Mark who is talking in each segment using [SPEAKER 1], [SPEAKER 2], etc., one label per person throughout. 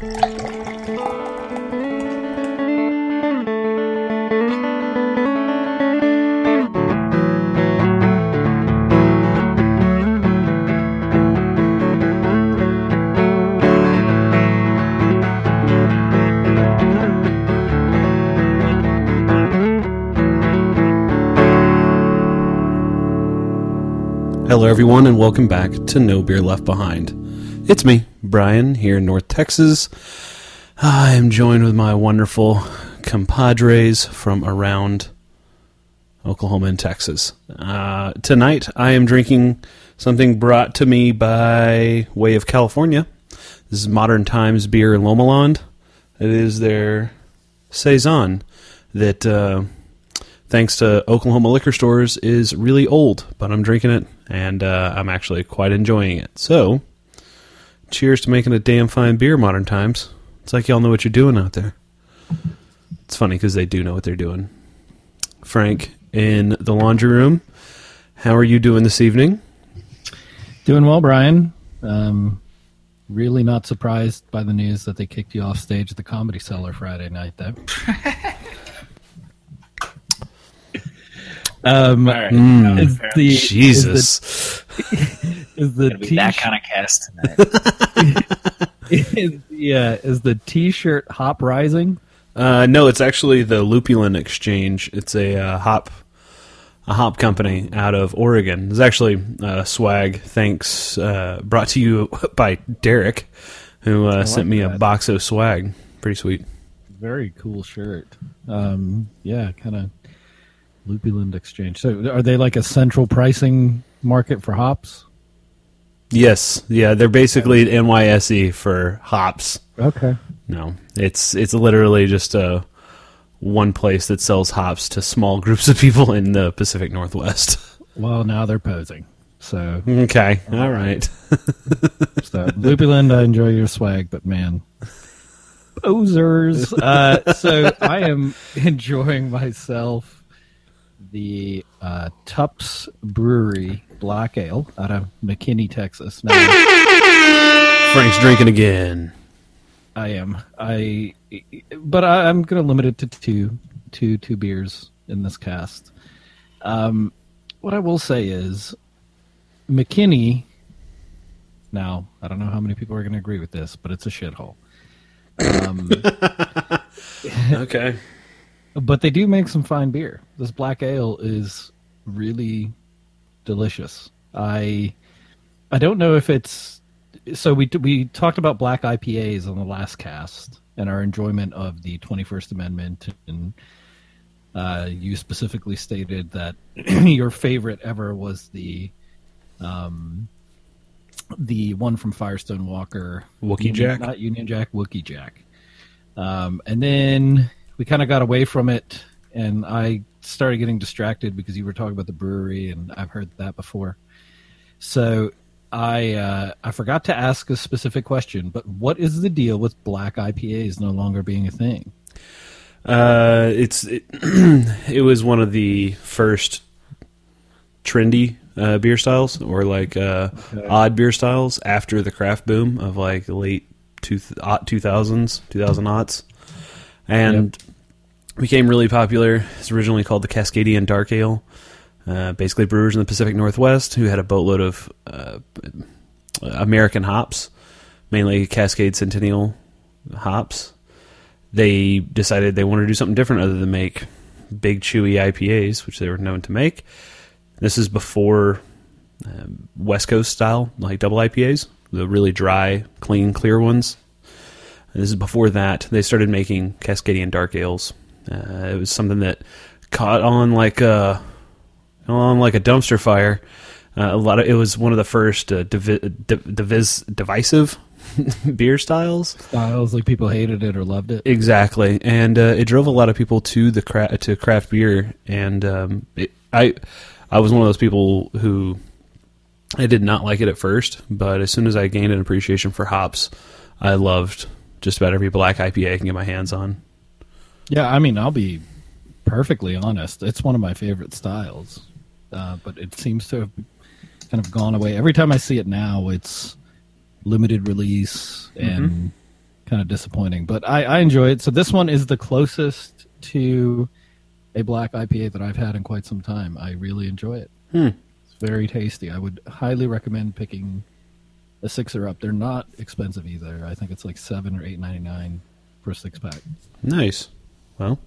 [SPEAKER 1] Hello, everyone, and welcome back to No Beer Left Behind. It's me, Brian, here in North Texas. I am joined with my wonderful compadres from around Oklahoma and Texas. Uh, tonight, I am drinking something brought to me by way of California. This is Modern Times Beer Lomaland. It is their Saison that. Uh, thanks to Oklahoma liquor stores, is really old, but I'm drinking it and uh, I'm actually quite enjoying it. So, cheers to making a damn fine beer, modern times. It's like y'all know what you're doing out there. It's funny because they do know what they're doing. Frank, in the laundry room, how are you doing this evening?
[SPEAKER 2] Doing well, Brian. Um, really not surprised by the news that they kicked you off stage at the Comedy Cellar Friday night, though. Um,
[SPEAKER 3] All right.
[SPEAKER 1] Mm.
[SPEAKER 2] Is the
[SPEAKER 1] Jesus.
[SPEAKER 2] is the
[SPEAKER 3] Gonna be
[SPEAKER 2] t
[SPEAKER 3] that kind of cast tonight.
[SPEAKER 2] is, yeah is the t-shirt hop rising?
[SPEAKER 1] Uh, no, it's actually the Lupulin Exchange. It's a uh, hop, a hop company out of Oregon. It's actually uh, swag. Thanks, uh, brought to you by Derek, who uh, sent me a box of swag. Pretty sweet.
[SPEAKER 2] Very cool shirt. Um, yeah, kind of Lupulin Exchange. So, are they like a central pricing market for hops?
[SPEAKER 1] Yes, yeah, they're basically NYSE for hops.
[SPEAKER 2] Okay.
[SPEAKER 1] No, it's it's literally just a one place that sells hops to small groups of people in the Pacific Northwest.
[SPEAKER 2] Well, now they're posing. So,
[SPEAKER 1] okay, all right.
[SPEAKER 2] so Lupulin, I enjoy your swag, but man, posers. Uh, so I am enjoying myself. The uh, Tupps Brewery Black Ale out of McKinney, Texas. Now,
[SPEAKER 1] Frank's drinking again.
[SPEAKER 2] I am. I, but I, I'm going to limit it to two, two, two beers in this cast. Um, what I will say is, McKinney. Now, I don't know how many people are going to agree with this, but it's a shithole. Um,
[SPEAKER 1] Okay.
[SPEAKER 2] But they do make some fine beer. This black ale is really delicious. I I don't know if it's so we we talked about black IPAs on the last cast and our enjoyment of the 21st Amendment and uh, you specifically stated that your favorite ever was the um the one from Firestone Walker Wookey
[SPEAKER 1] Jack?
[SPEAKER 2] not Union Jack Wookey Jack um, and then we kind of got away from it and I started getting distracted because you were talking about the brewery and I've heard that before. So I uh, I forgot to ask a specific question, but what is the deal with black IPAs no longer being a thing?
[SPEAKER 1] Uh, it's it, it was one of the first trendy uh, beer styles, or like uh, odd beer styles after the craft boom of like late two two thousands, two thousand aughts, and became really popular. It's originally called the Cascadian Dark Ale. Uh, basically, brewers in the Pacific Northwest who had a boatload of uh, American hops, mainly Cascade Centennial hops they decided they wanted to do something different other than make big chewy IPAs, which they were known to make. This is before um, West Coast style, like double IPAs, the really dry, clean, clear ones. And this is before that they started making Cascadian dark ales. Uh, it was something that caught on like a on like a dumpster fire. Uh, a lot of it was one of the first uh, divi- div- divis- divisive beer styles.
[SPEAKER 2] Styles like people hated it or loved it.
[SPEAKER 1] Exactly, and uh, it drove a lot of people to the cra- to craft beer, and um, it, I I was one of those people who I did not like it at first, but as soon as I gained an appreciation for hops, I loved just about every black IPA I can get my hands on.
[SPEAKER 2] Yeah, I mean, I'll be perfectly honest. It's one of my favorite styles, uh, but it seems to have kind of gone away. Every time I see it now, it's limited release and kind of disappointing. But I, I enjoy it. So this one is the closest to a black IPA that I've had in quite some time. I really enjoy it.
[SPEAKER 1] Hmm.
[SPEAKER 2] It's very tasty. I would highly recommend picking a sixer up. They're not expensive either. I think it's like seven or eight ninety nine for a six pack.
[SPEAKER 1] Nice. Well,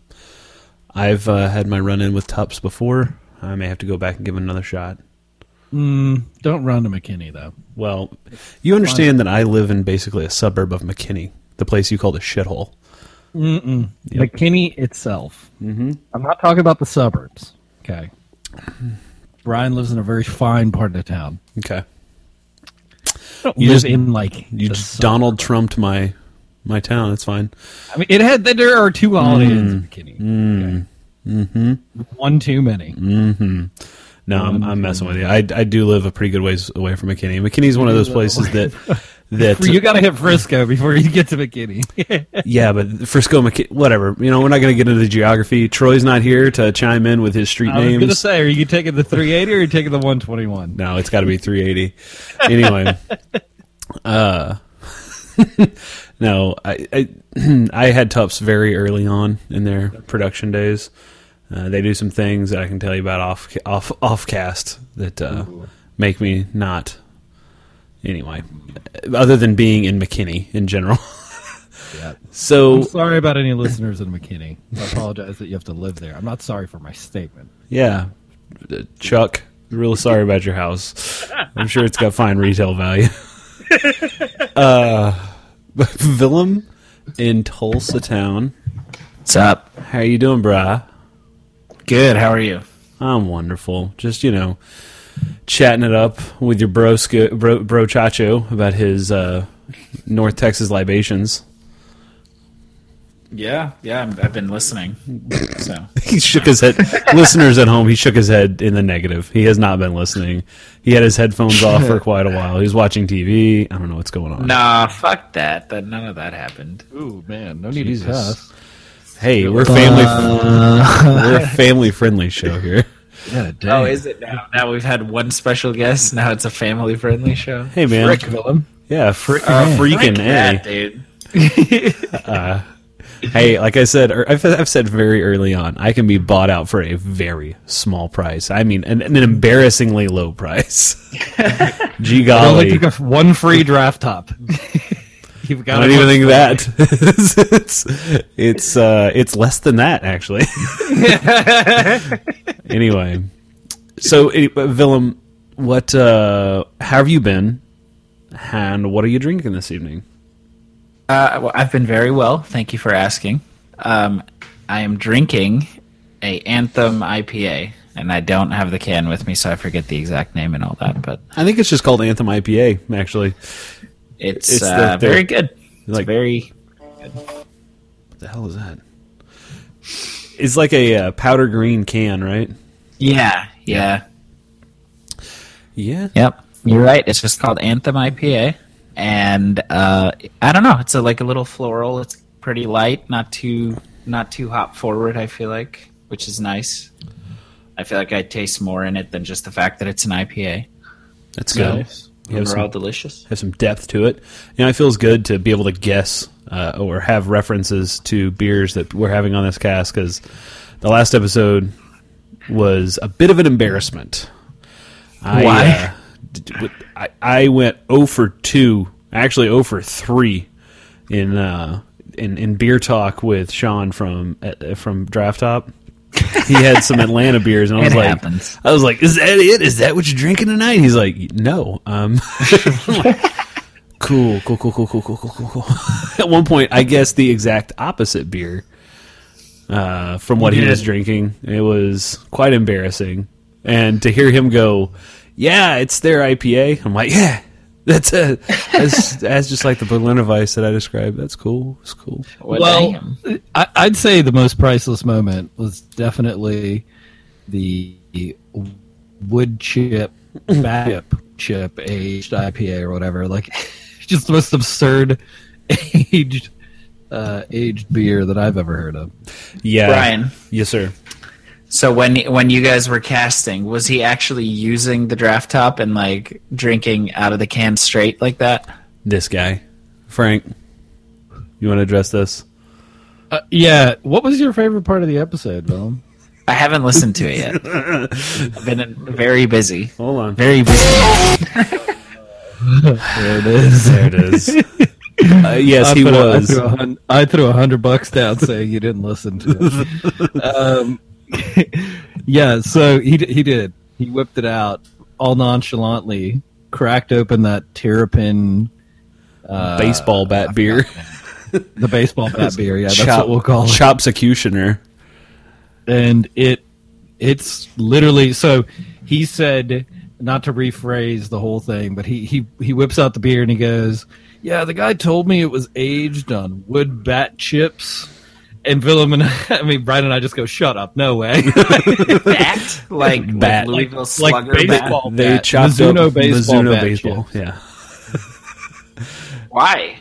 [SPEAKER 1] I've uh, had my run in with Tupps before. I may have to go back and give it another shot.
[SPEAKER 2] Mm, don't run to McKinney though.
[SPEAKER 1] Well, you understand that I live in basically a suburb of McKinney, the place you call the shithole.
[SPEAKER 2] Mm-mm.
[SPEAKER 1] Yep.
[SPEAKER 2] McKinney itself. Mm-hmm. I'm not talking about the suburbs. Okay. Brian lives in a very fine part of the town.
[SPEAKER 1] Okay. You
[SPEAKER 2] live
[SPEAKER 1] just-
[SPEAKER 2] in like
[SPEAKER 1] You just. Donald Trumped my my town. It's fine.
[SPEAKER 2] I mean, it had that there are two holiday inns in
[SPEAKER 1] Mm.
[SPEAKER 2] McKinney.
[SPEAKER 1] Mm. Mm-hmm.
[SPEAKER 2] One too many.
[SPEAKER 1] Mm-hmm. No, I'm, I'm messing with you. I, I do live a pretty good ways away from McKinney. McKinney's one of those places that that
[SPEAKER 2] You got to hit Frisco before you get to McKinney.
[SPEAKER 1] yeah, but Frisco, McKinney, whatever. You know, we're not going to get into the geography. Troy's not here to chime in with his street names.
[SPEAKER 2] I was gonna say, are you taking the 380 or are you taking the 121?
[SPEAKER 1] No, it's got to be 380. Anyway, uh, no, I, I I had Tupps very early on in their production days. Uh, they do some things that I can tell you about off off off cast that uh, make me not. Anyway, other than being in McKinney in general.
[SPEAKER 2] Yeah.
[SPEAKER 1] So
[SPEAKER 2] I'm sorry about any listeners in McKinney. I apologize that you have to live there. I'm not sorry for my statement.
[SPEAKER 1] Yeah, Uh, Chuck, real sorry about your house. I'm sure it's got fine retail value. uh, Willem in Tulsa town.
[SPEAKER 3] What's up?
[SPEAKER 1] How you doing, brah?
[SPEAKER 3] Good. How are you?
[SPEAKER 1] I'm wonderful. Just you know, chatting it up with your bro bro, bro Chacho about his uh, North Texas libations.
[SPEAKER 3] Yeah, yeah. I'm, I've been listening. So
[SPEAKER 1] He shook his head. Listeners at home, he shook his head in the negative. He has not been listening. He had his headphones off for quite a while. He was watching TV. I don't know what's going on.
[SPEAKER 3] nah, fuck that. That none of that happened.
[SPEAKER 2] Ooh man, no need
[SPEAKER 1] Jesus.
[SPEAKER 2] to cuss.
[SPEAKER 1] Hey, we're family. we're a family friendly show here.
[SPEAKER 2] Yeah,
[SPEAKER 3] Oh, is it now? Now we've had one special guest. Now it's a family friendly show.
[SPEAKER 1] Hey, man.
[SPEAKER 2] Frick Willem.
[SPEAKER 1] Yeah, freaking,
[SPEAKER 3] Uh, frick
[SPEAKER 1] freaking
[SPEAKER 3] that,
[SPEAKER 1] a.
[SPEAKER 3] dude.
[SPEAKER 1] Hey, like I said, or I've, I've said very early on, I can be bought out for a very small price. I mean, an, an embarrassingly low price. Gee
[SPEAKER 2] I
[SPEAKER 1] golly,
[SPEAKER 2] took a one free draft top. You've
[SPEAKER 1] I
[SPEAKER 2] got
[SPEAKER 1] don't even think that. it's it's uh, it's less than that actually. anyway, so eh, Willem, what? Uh, how have you been? And what are you drinking this evening?
[SPEAKER 3] Uh, well, I've been very well. Thank you for asking. Um, I am drinking a Anthem IPA, and I don't have the can with me, so I forget the exact name and all that. But
[SPEAKER 1] I think it's just called Anthem IPA. Actually,
[SPEAKER 3] it's,
[SPEAKER 1] It's
[SPEAKER 3] uh,
[SPEAKER 1] the-
[SPEAKER 3] very good. It's
[SPEAKER 1] like-
[SPEAKER 3] very.
[SPEAKER 1] what the hell is that? It's like a uh, powder green can, right?
[SPEAKER 3] Yeah, yeah,
[SPEAKER 1] Yeah.
[SPEAKER 3] yep. You're right. It's just called Anthem IPA, and uh, I don't know. It's a, like a little floral. It's pretty light, not too not too hop forward. I feel like, which is nice. I feel like I taste more in it than just the fact that it's an IPA.
[SPEAKER 1] That's good.
[SPEAKER 2] Nice.
[SPEAKER 1] You have
[SPEAKER 3] Overall
[SPEAKER 1] some-
[SPEAKER 3] delicious.
[SPEAKER 1] have some depth to it. You know, it feels good to be able to guess uh, or have references to beers that we're having on this cast because the last episode was a bit of an embarrassment. I,
[SPEAKER 3] Why?
[SPEAKER 1] Uh, d- d- I, I went 0 for 2, actually 0 for 3 in uh, in, in beer talk with Sean from uh, from Draft Top. He had some Atlanta beers, and I was
[SPEAKER 3] It
[SPEAKER 1] like,
[SPEAKER 3] happens.
[SPEAKER 1] I was like, "Is that it? Is that what you're drinking tonight?" He's like, "No." Um, cool, cool, cool, cool, cool, cool, cool, cool, cool. At one point, I guessed the exact opposite beer uh, from what he was drinking. It was quite embarrassing, and to hear him go, "Yeah, it's their IPA," I'm like, "Yeah." That's a that's, that's just like the Berliner Weiss that I described. That's cool. It's cool.
[SPEAKER 3] Well,
[SPEAKER 2] Well. I, I'd say the most priceless moment was definitely the wood chip, back chip aged IPA or whatever. Like, just the most absurd aged uh, aged beer that I've ever heard of.
[SPEAKER 1] Yeah,
[SPEAKER 3] Brian.
[SPEAKER 1] Yes, sir.
[SPEAKER 3] So when when you guys were casting, was he actually using the draft top and like drinking out of the can straight like that?
[SPEAKER 1] This guy, Frank. You want to address this?
[SPEAKER 2] Uh, yeah. What was your favorite part of the episode, Bill?
[SPEAKER 3] I haven't listened to it yet. I've been very busy.
[SPEAKER 1] Hold on.
[SPEAKER 3] Very busy.
[SPEAKER 2] There it is.
[SPEAKER 1] There it is. Uh, yes,
[SPEAKER 2] I
[SPEAKER 1] he
[SPEAKER 2] put a- I
[SPEAKER 1] was.
[SPEAKER 2] threw a I threw a hundred bucks down saying you didn't listen to it. um, yeah, so he he did. He whipped it out all nonchalantly, cracked open that terrapin, uh,
[SPEAKER 1] Baseball bat beer.
[SPEAKER 2] the baseball bat beer. Yeah, that's
[SPEAKER 1] Chop-
[SPEAKER 2] what we'll call it.
[SPEAKER 1] Chopsecutioner.
[SPEAKER 2] and it it's literally so he said not to rephrase the whole thing but he he he whips out the beer and he goes yeah the guy told me it was aged on wood bat chips and Willem and I mean Brian and I just go shut up no way
[SPEAKER 3] Bat? Like
[SPEAKER 1] Bat.
[SPEAKER 3] Like Louisville
[SPEAKER 2] like
[SPEAKER 3] Slugger
[SPEAKER 2] baseball
[SPEAKER 3] bat?
[SPEAKER 1] They
[SPEAKER 2] bat.
[SPEAKER 1] chopped
[SPEAKER 2] Mizuno
[SPEAKER 1] up
[SPEAKER 2] baseball
[SPEAKER 1] Mizuno
[SPEAKER 2] bat
[SPEAKER 1] baseball.
[SPEAKER 2] chips.
[SPEAKER 1] Yeah.
[SPEAKER 3] Why?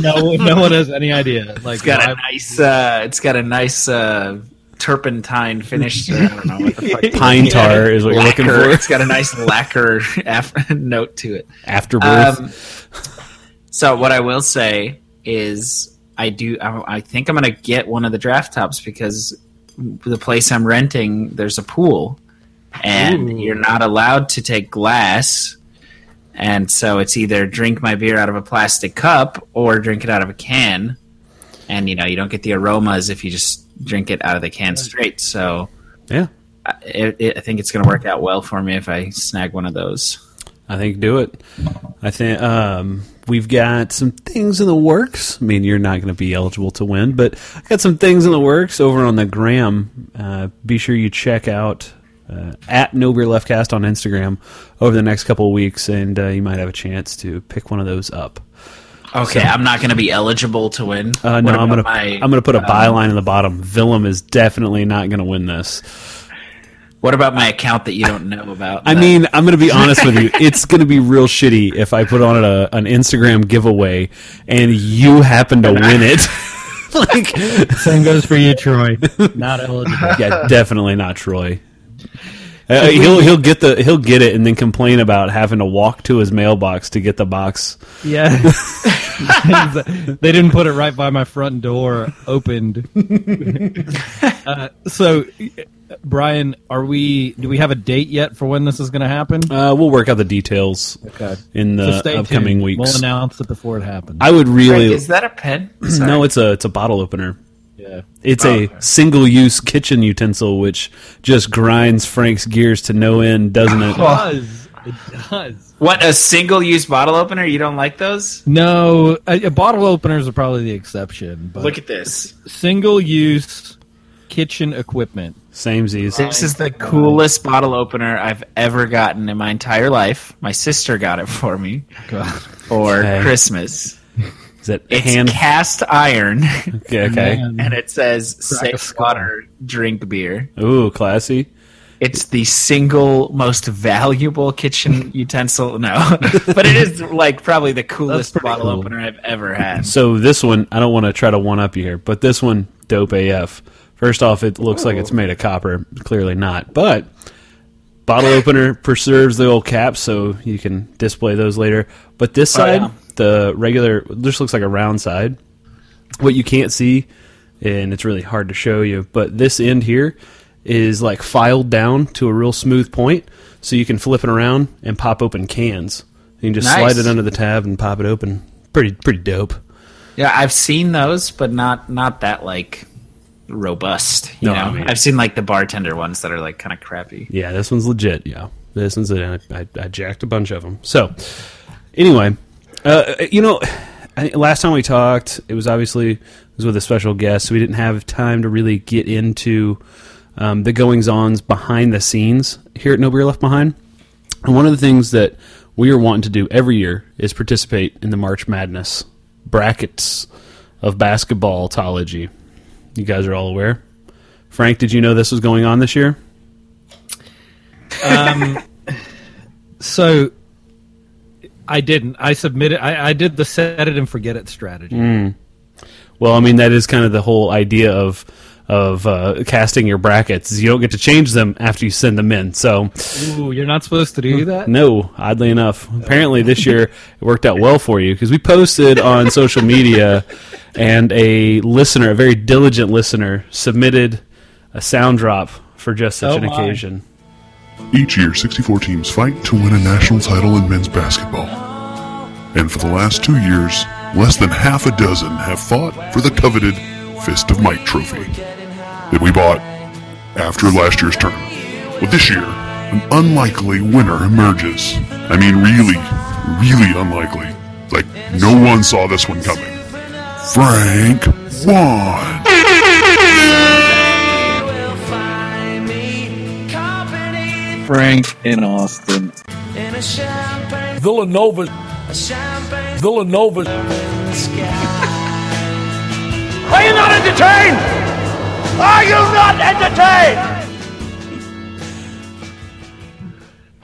[SPEAKER 2] no no one has any idea like
[SPEAKER 3] It's got a nice. Uh, it's got a nice uh, turpentine finish. I don't know what the fuck.
[SPEAKER 1] Pine tar is what you're looking for.
[SPEAKER 3] It's got a nice lacquer af- note to it.
[SPEAKER 1] Afterbirth.
[SPEAKER 3] Um, so what I will say is, I do. I, I think I'm going to get one of the draft tops because the place I'm renting there's a pool, and you're not allowed to take glass. And so it's either drink my beer out of a plastic cup or drink it out of a can. And you know you don't get the aromas if you just drink it out of the can straight. So
[SPEAKER 1] yeah.
[SPEAKER 3] I, it, I think it's going to work out well for me if I snag one of those.
[SPEAKER 1] I think do it. I think um, we've got some things in the works. I mean, you're not going to be eligible to win, but I got some things in the works over on the gram. Uh, be sure you check out uh, at No Beer Leftcast on Instagram over the next couple of weeks, and uh, you might have a chance to pick one of those up.
[SPEAKER 3] Okay, I'm not going to be eligible to win.
[SPEAKER 1] Uh, no, I'm gonna I'm gonna put a
[SPEAKER 3] um,
[SPEAKER 1] byline in the bottom. Willem is definitely not going to win this.
[SPEAKER 3] What about my account that you don't know about?
[SPEAKER 1] I
[SPEAKER 3] that-
[SPEAKER 1] mean, I'm going to be honest with you. It's going to be real shitty if I put on a, an Instagram giveaway and you happen to win it. like,
[SPEAKER 2] same goes for you Troy not eligible
[SPEAKER 1] yeah, definitely not Troy. Uh, he'll he'll get the he'll get it and then complain about having to walk to his mailbox to get the box.
[SPEAKER 2] Yeah. they didn't put it right by my front door opened. uh, so, Brian, are we? Do we have a date yet for when this is going to happen?
[SPEAKER 1] Uh, we'll work out the details
[SPEAKER 2] Okay.
[SPEAKER 1] in the
[SPEAKER 2] so
[SPEAKER 1] upcoming
[SPEAKER 2] tuned.
[SPEAKER 1] weeks.
[SPEAKER 2] We'll announce it before it happens.
[SPEAKER 1] I would
[SPEAKER 3] Frank,
[SPEAKER 1] really
[SPEAKER 3] is that a pen? Sorry.
[SPEAKER 1] no. It's a it's a bottle opener.
[SPEAKER 2] yeah.
[SPEAKER 1] It's
[SPEAKER 3] Oh,
[SPEAKER 1] a
[SPEAKER 3] okay.
[SPEAKER 1] single use kitchen utensil which just grinds Frank's gears to no end, doesn't it?
[SPEAKER 2] It does. It does.
[SPEAKER 3] What a single-use bottle opener? You don't like those?
[SPEAKER 2] No, uh, bottle openers are probably the exception. But
[SPEAKER 3] Look at this.
[SPEAKER 2] single-use kitchen equipment.
[SPEAKER 1] Same Z's.
[SPEAKER 3] This is the coolest bottle opener I've ever gotten in my entire life. My sister got it for me for
[SPEAKER 1] Okay.
[SPEAKER 3] Christmas.
[SPEAKER 1] Is that
[SPEAKER 3] It's
[SPEAKER 1] hand?
[SPEAKER 3] cast iron,
[SPEAKER 1] Okay, okay.
[SPEAKER 2] Man.
[SPEAKER 3] and it says
[SPEAKER 2] Crack a
[SPEAKER 3] "safe
[SPEAKER 2] skull.
[SPEAKER 3] water, drink beer."
[SPEAKER 1] Ooh, classy.
[SPEAKER 3] It's the single most valuable kitchen utensil. No, but it is like probably the coolest
[SPEAKER 2] pretty
[SPEAKER 3] bottle
[SPEAKER 2] cool.
[SPEAKER 3] opener I've ever had.
[SPEAKER 1] So this one, I don't want to try to one up you here, but this one, dope AF. First off, it looks like it's made of copper. Clearly not, but bottle opener preserves the old caps, so you can display those later. But this
[SPEAKER 3] Oh,
[SPEAKER 1] side,
[SPEAKER 3] yeah.
[SPEAKER 1] the regular, this looks like a round side. What you can't see, and it's really hard to show you, but this end here is like filed down to a real smooth point, so you can flip it around and pop open cans. You can just
[SPEAKER 3] Nice.
[SPEAKER 1] slide it under the tab and pop it open. Pretty, pretty dope.
[SPEAKER 3] Yeah, I've seen those, but not not that like robust. You
[SPEAKER 1] No,
[SPEAKER 3] know,
[SPEAKER 1] I mean-
[SPEAKER 3] I've seen like the bartender ones that are like kind of crappy.
[SPEAKER 1] Yeah, this one's legit. Yeah, this one's I, I, I jacked a bunch of them. So, anyway, uh, you know, I, last time we talked, it was obviously it was with a special guest, so we didn't have time to really get into um, the goings ons behind the scenes here at No Beer Left Behind. And one of the things that we are wanting to do every year is participate in the March Madness brackets of basketballtology. You guys are all aware. Frank, did you know this was going on this year?
[SPEAKER 2] Um, So I didn't. I submitted. I, I did the set it and forget it strategy.
[SPEAKER 1] Well, I mean that is kind of the whole idea of of uh, casting your brackets. is You don't get to change them after you send them in. So
[SPEAKER 2] Ooh, you're not supposed to do that.
[SPEAKER 1] no, oddly enough, apparently this year it worked out well for you because we posted on social media, and a listener, a very diligent listener, submitted a sound drop for just such
[SPEAKER 2] Oh
[SPEAKER 1] an
[SPEAKER 2] my.
[SPEAKER 1] occasion.
[SPEAKER 4] Each year, 64 teams fight to win a national title in men's basketball. And for the last two years, less than half a dozen have fought for the coveted Fist of Mike trophy that we bought after last year's tournament. Well, this year, an unlikely winner emerges. I mean, really, really unlikely. Like, no one saw this one coming. Frank won.
[SPEAKER 5] Frank in Austin.
[SPEAKER 6] Villanova. Villanova. Are you not entertained? Are you not entertained?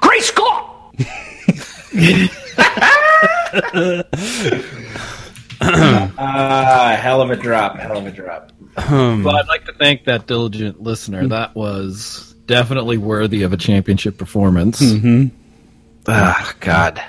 [SPEAKER 6] Great Scott!
[SPEAKER 3] Ah, hell of a drop. Hell of a drop.
[SPEAKER 2] Well, I'd like to thank that diligent listener. That was definitely worthy of a championship performance.
[SPEAKER 3] Ah, God.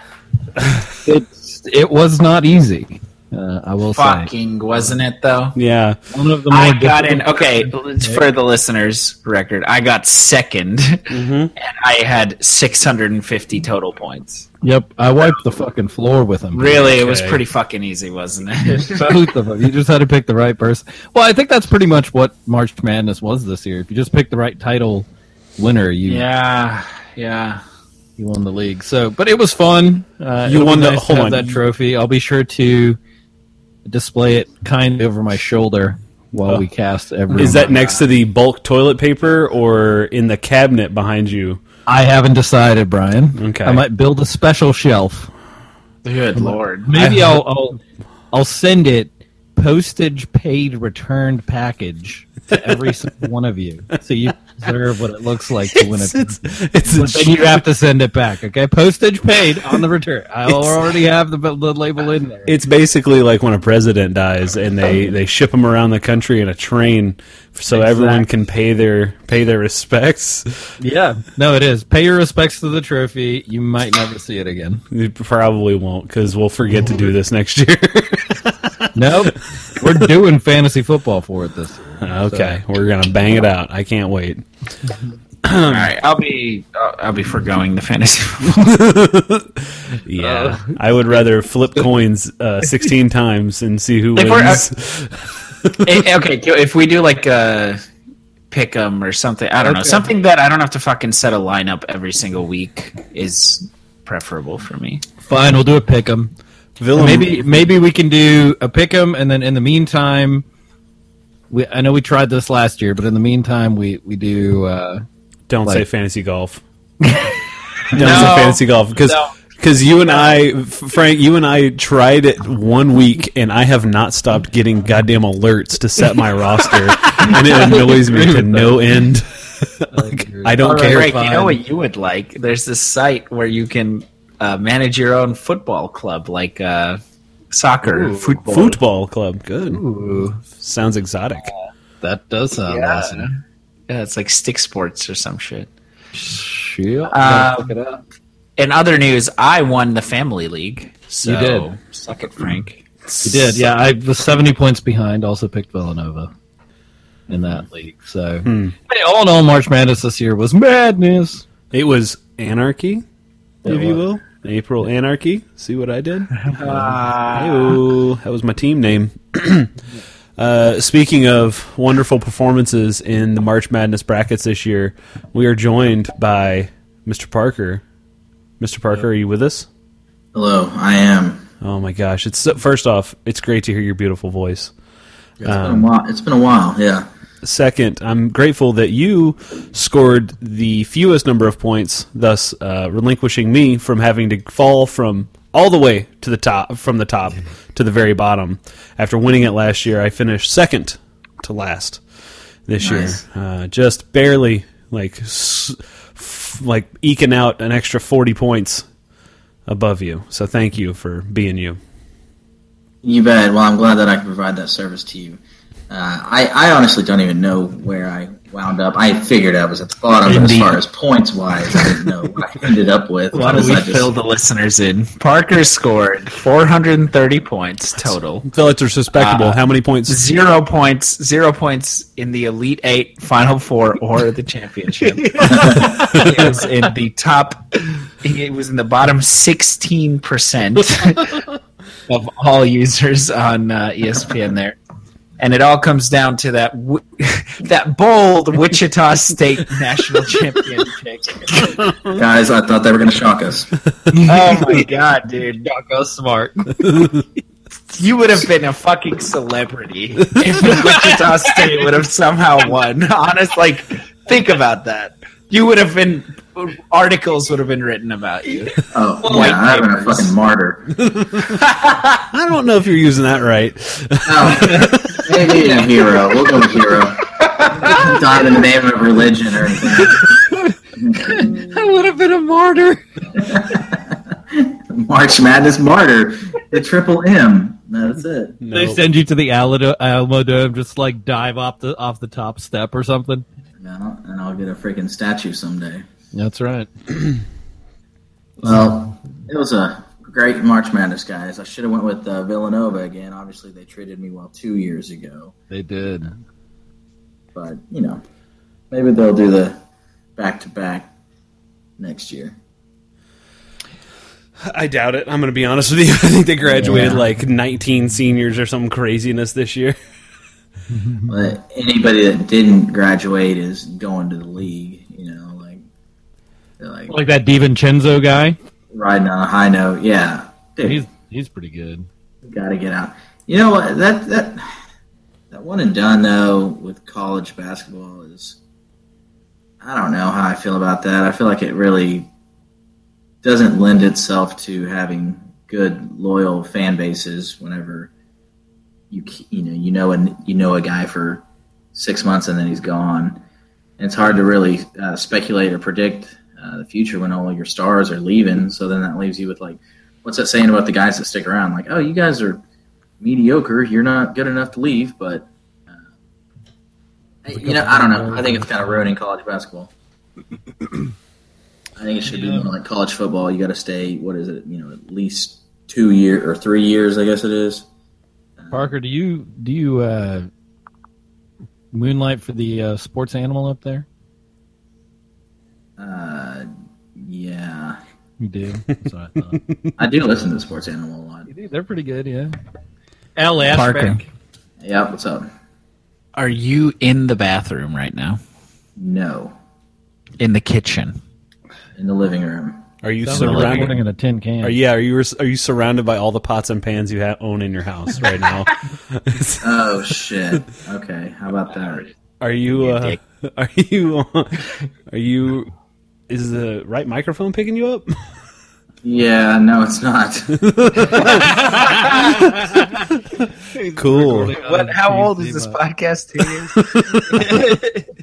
[SPEAKER 2] It's, it was not easy. Uh, I will say.
[SPEAKER 3] Fucking wasn't it though?
[SPEAKER 1] Yeah,
[SPEAKER 2] One of the more
[SPEAKER 3] I got in. Okay, for the listeners' record, I got 2nd and I had 650 total points.
[SPEAKER 2] Yep, I wiped the fucking floor with him.
[SPEAKER 3] Really, it was pretty fucking easy, wasn't it?
[SPEAKER 2] Both of them. You just had to pick the right person. Well, I think that's pretty much what March Madness was this year. If you just pick the right title winner, you
[SPEAKER 3] yeah, yeah.
[SPEAKER 2] you won the league. So, but it was fun. Uh,
[SPEAKER 1] You won the-
[SPEAKER 2] nice to
[SPEAKER 1] hold on.
[SPEAKER 2] that trophy. I'll be sure to display it kind of over my shoulder while we oh. cast every.
[SPEAKER 1] is that next to the bulk toilet paper or in the cabinet behind you?
[SPEAKER 2] I haven't decided, Brian.
[SPEAKER 1] Okay.
[SPEAKER 2] I might build a special shelf.
[SPEAKER 3] Good lord.
[SPEAKER 2] Maybe I'll, I'll I'll send it postage paid returned package to every single one of you, so you observe what it looks like to win it.
[SPEAKER 1] It's it's a
[SPEAKER 2] But then you have to send it back. Okay, postage paid on the return. I already have the, the label in there.
[SPEAKER 1] It's basically like when a president dies and they, they ship them around the country in a train so everyone can pay their pay their respects.
[SPEAKER 2] yeah, no, it is. Pay your respects to the trophy. You might never see it again.
[SPEAKER 1] You probably won't because we'll forget to do this next year.
[SPEAKER 2] Nope, we're doing fantasy football for it this year.
[SPEAKER 1] okay, we're gonna bang it out. I can't wait.
[SPEAKER 3] All right, I'll be I'll, I'll be foregoing the fantasy.
[SPEAKER 1] Yeah, I would rather flip coins uh, sixteen times and see who
[SPEAKER 3] If
[SPEAKER 1] wins.
[SPEAKER 3] Eh, okay, if we do like a pick 'em or something, I don't know, something that I don't have to fucking set a lineup every single week is preferable for me.
[SPEAKER 2] Fine, we'll do a pick 'em.
[SPEAKER 1] Villain,
[SPEAKER 2] Maybe maybe we can do a pick 'em, and then in the meantime, we I know we tried this last year, but in the meantime, we we do. Uh,
[SPEAKER 1] don't say fantasy golf. don't
[SPEAKER 3] No.
[SPEAKER 1] say fantasy golf because
[SPEAKER 3] No.
[SPEAKER 1] because you and I, Frank, you and I tried it one week, and I have not stopped getting goddamn alerts to set my roster, and it annoys me to no end. like, I don't
[SPEAKER 2] All right,
[SPEAKER 1] care.
[SPEAKER 3] Frank, you know what you would like? There's this site where you can uh, manage your own football club, like uh, soccer, football.
[SPEAKER 1] Football club, good.
[SPEAKER 2] ooh,
[SPEAKER 1] Sounds exotic.
[SPEAKER 2] that does sound
[SPEAKER 3] Yeah.
[SPEAKER 2] awesome.
[SPEAKER 3] Yeah, it's like stick sports or some shit.
[SPEAKER 2] Shit,
[SPEAKER 3] Um,
[SPEAKER 2] it up.
[SPEAKER 3] In other news, I won the family league. So
[SPEAKER 2] You did.
[SPEAKER 3] Suck it, Frank.
[SPEAKER 2] You did, yeah. I was seventy points behind. Also picked Villanova in that league. So, but all in all, March Madness this year was madness.
[SPEAKER 1] It was anarchy, if
[SPEAKER 2] It
[SPEAKER 1] you will. April Anarchy. See what I did? Hey-o. that was my team name. uh, speaking of wonderful performances in the March Madness brackets this year, we are joined by Mr. Parker. Mr. Parker, are you with us?
[SPEAKER 7] Hello, I am.
[SPEAKER 1] Oh my gosh! It's so, first off, it's great to hear your beautiful voice.
[SPEAKER 7] It's been a while. It's been a while. Yeah.
[SPEAKER 1] Second, I'm grateful that you scored the fewest number of points, thus uh, relinquishing me from having to fall from all the way to the top, from the top to the very bottom. After winning it last year, I finished second to last this
[SPEAKER 7] Nice.
[SPEAKER 1] year, uh, just barely like s- f- like eking out an extra 40 points above you. So thank you for being you.
[SPEAKER 7] You bet. Well, I'm glad that I can provide that service to you.
[SPEAKER 5] Uh, I, I honestly don't even know where I wound up. I figured I was at the bottom, but as far as points wise, I didn't know what I ended up with.
[SPEAKER 3] Why don't we
[SPEAKER 5] I just-
[SPEAKER 3] fill the listeners in? Parker scored 430 points total.
[SPEAKER 1] I are like it's respectable.
[SPEAKER 3] Uh,
[SPEAKER 1] How many points?
[SPEAKER 3] Zero points, zero points in the Elite Eight, Final Four, or the championship. he was in the top. He was in the bottom 16 percent of all users on uh, ESPN there, and it all comes down to that w- that bold Wichita State national champion pick.
[SPEAKER 5] guys, I thought they were going to shock us.
[SPEAKER 3] Oh my god, dude!
[SPEAKER 2] Go smart.
[SPEAKER 3] You would have been a fucking celebrity if Wichita State would have somehow won. Honest, like, think about that. You would have been articles would have been written about you.
[SPEAKER 5] Oh,
[SPEAKER 3] White
[SPEAKER 5] yeah, I've been a fucking martyr.
[SPEAKER 1] I don't know if you're using that right.
[SPEAKER 5] Oh, maybe a hero. We'll go with hero. Not in the name of religion or anything.
[SPEAKER 2] I would have been a martyr.
[SPEAKER 5] March Madness martyr. The triple M. That's it.
[SPEAKER 1] No.
[SPEAKER 2] They send you to the Alamo, Alamo Dome, just like dive off the off the top step or something.
[SPEAKER 5] Yeah, and I'll get a freaking statue someday.
[SPEAKER 2] That's right.
[SPEAKER 5] Well, it was a great March Madness, guys. I should have went with uh, Villanova again. Obviously, they treated me well two years ago,
[SPEAKER 2] They did.
[SPEAKER 5] but you know, maybe they'll do the back to back next year.
[SPEAKER 1] I doubt it. I'm going to be honest with you. I think they graduated
[SPEAKER 5] Yeah.
[SPEAKER 1] like 19 seniors or some craziness this year.
[SPEAKER 5] But anybody that didn't graduate is going to the league. You know, like like
[SPEAKER 2] Like that DiVincenzo guy.
[SPEAKER 5] Riding on a high note. Yeah, dude,
[SPEAKER 2] He's he's pretty good.
[SPEAKER 5] got to get out. You know what? That that that one and done though with college basketball is. I don't know how I feel about that. I feel like it really doesn't lend itself to having good loyal fan bases whenever you you know you know and you know a guy for six months and then he's gone. And it's hard to really uh, speculate or predict uh, the future when all your stars are leaving. So then that leaves you with like, what's that saying about the guys that stick around? Like, oh, you guys are mediocre. You're not good enough to leave. But uh, you know, I don't know. I think it's kind of ruining college basketball. I think it should be more like college football. You got to stay. What is it? You know, at least two year or three years. I guess it is.
[SPEAKER 2] Parker, do you do you uh, moonlight for the uh, sports animal up there?
[SPEAKER 5] Uh, yeah,
[SPEAKER 2] You do. That's what I thought.
[SPEAKER 5] I do listen to Sports Animal a lot.
[SPEAKER 2] You do. They're pretty good. Yeah. Al
[SPEAKER 3] Parker.
[SPEAKER 2] Eschbach.
[SPEAKER 5] Yeah, what's up?
[SPEAKER 3] Are you in the bathroom right now?
[SPEAKER 5] No,
[SPEAKER 3] In the kitchen?
[SPEAKER 5] in the living room.
[SPEAKER 1] Are you
[SPEAKER 2] Sounds like recording
[SPEAKER 1] surrounded?
[SPEAKER 2] in a tin can.
[SPEAKER 1] Are, yeah, are you are you surrounded by all the pots and pans you ha- own in your house right now?
[SPEAKER 5] Oh shit. Okay, how about that?
[SPEAKER 1] are you
[SPEAKER 3] You
[SPEAKER 1] uh, are you are you is the right microphone picking you up?
[SPEAKER 5] Yeah, no, it's not.
[SPEAKER 1] Cool.
[SPEAKER 3] What? How old is this podcast? Two years.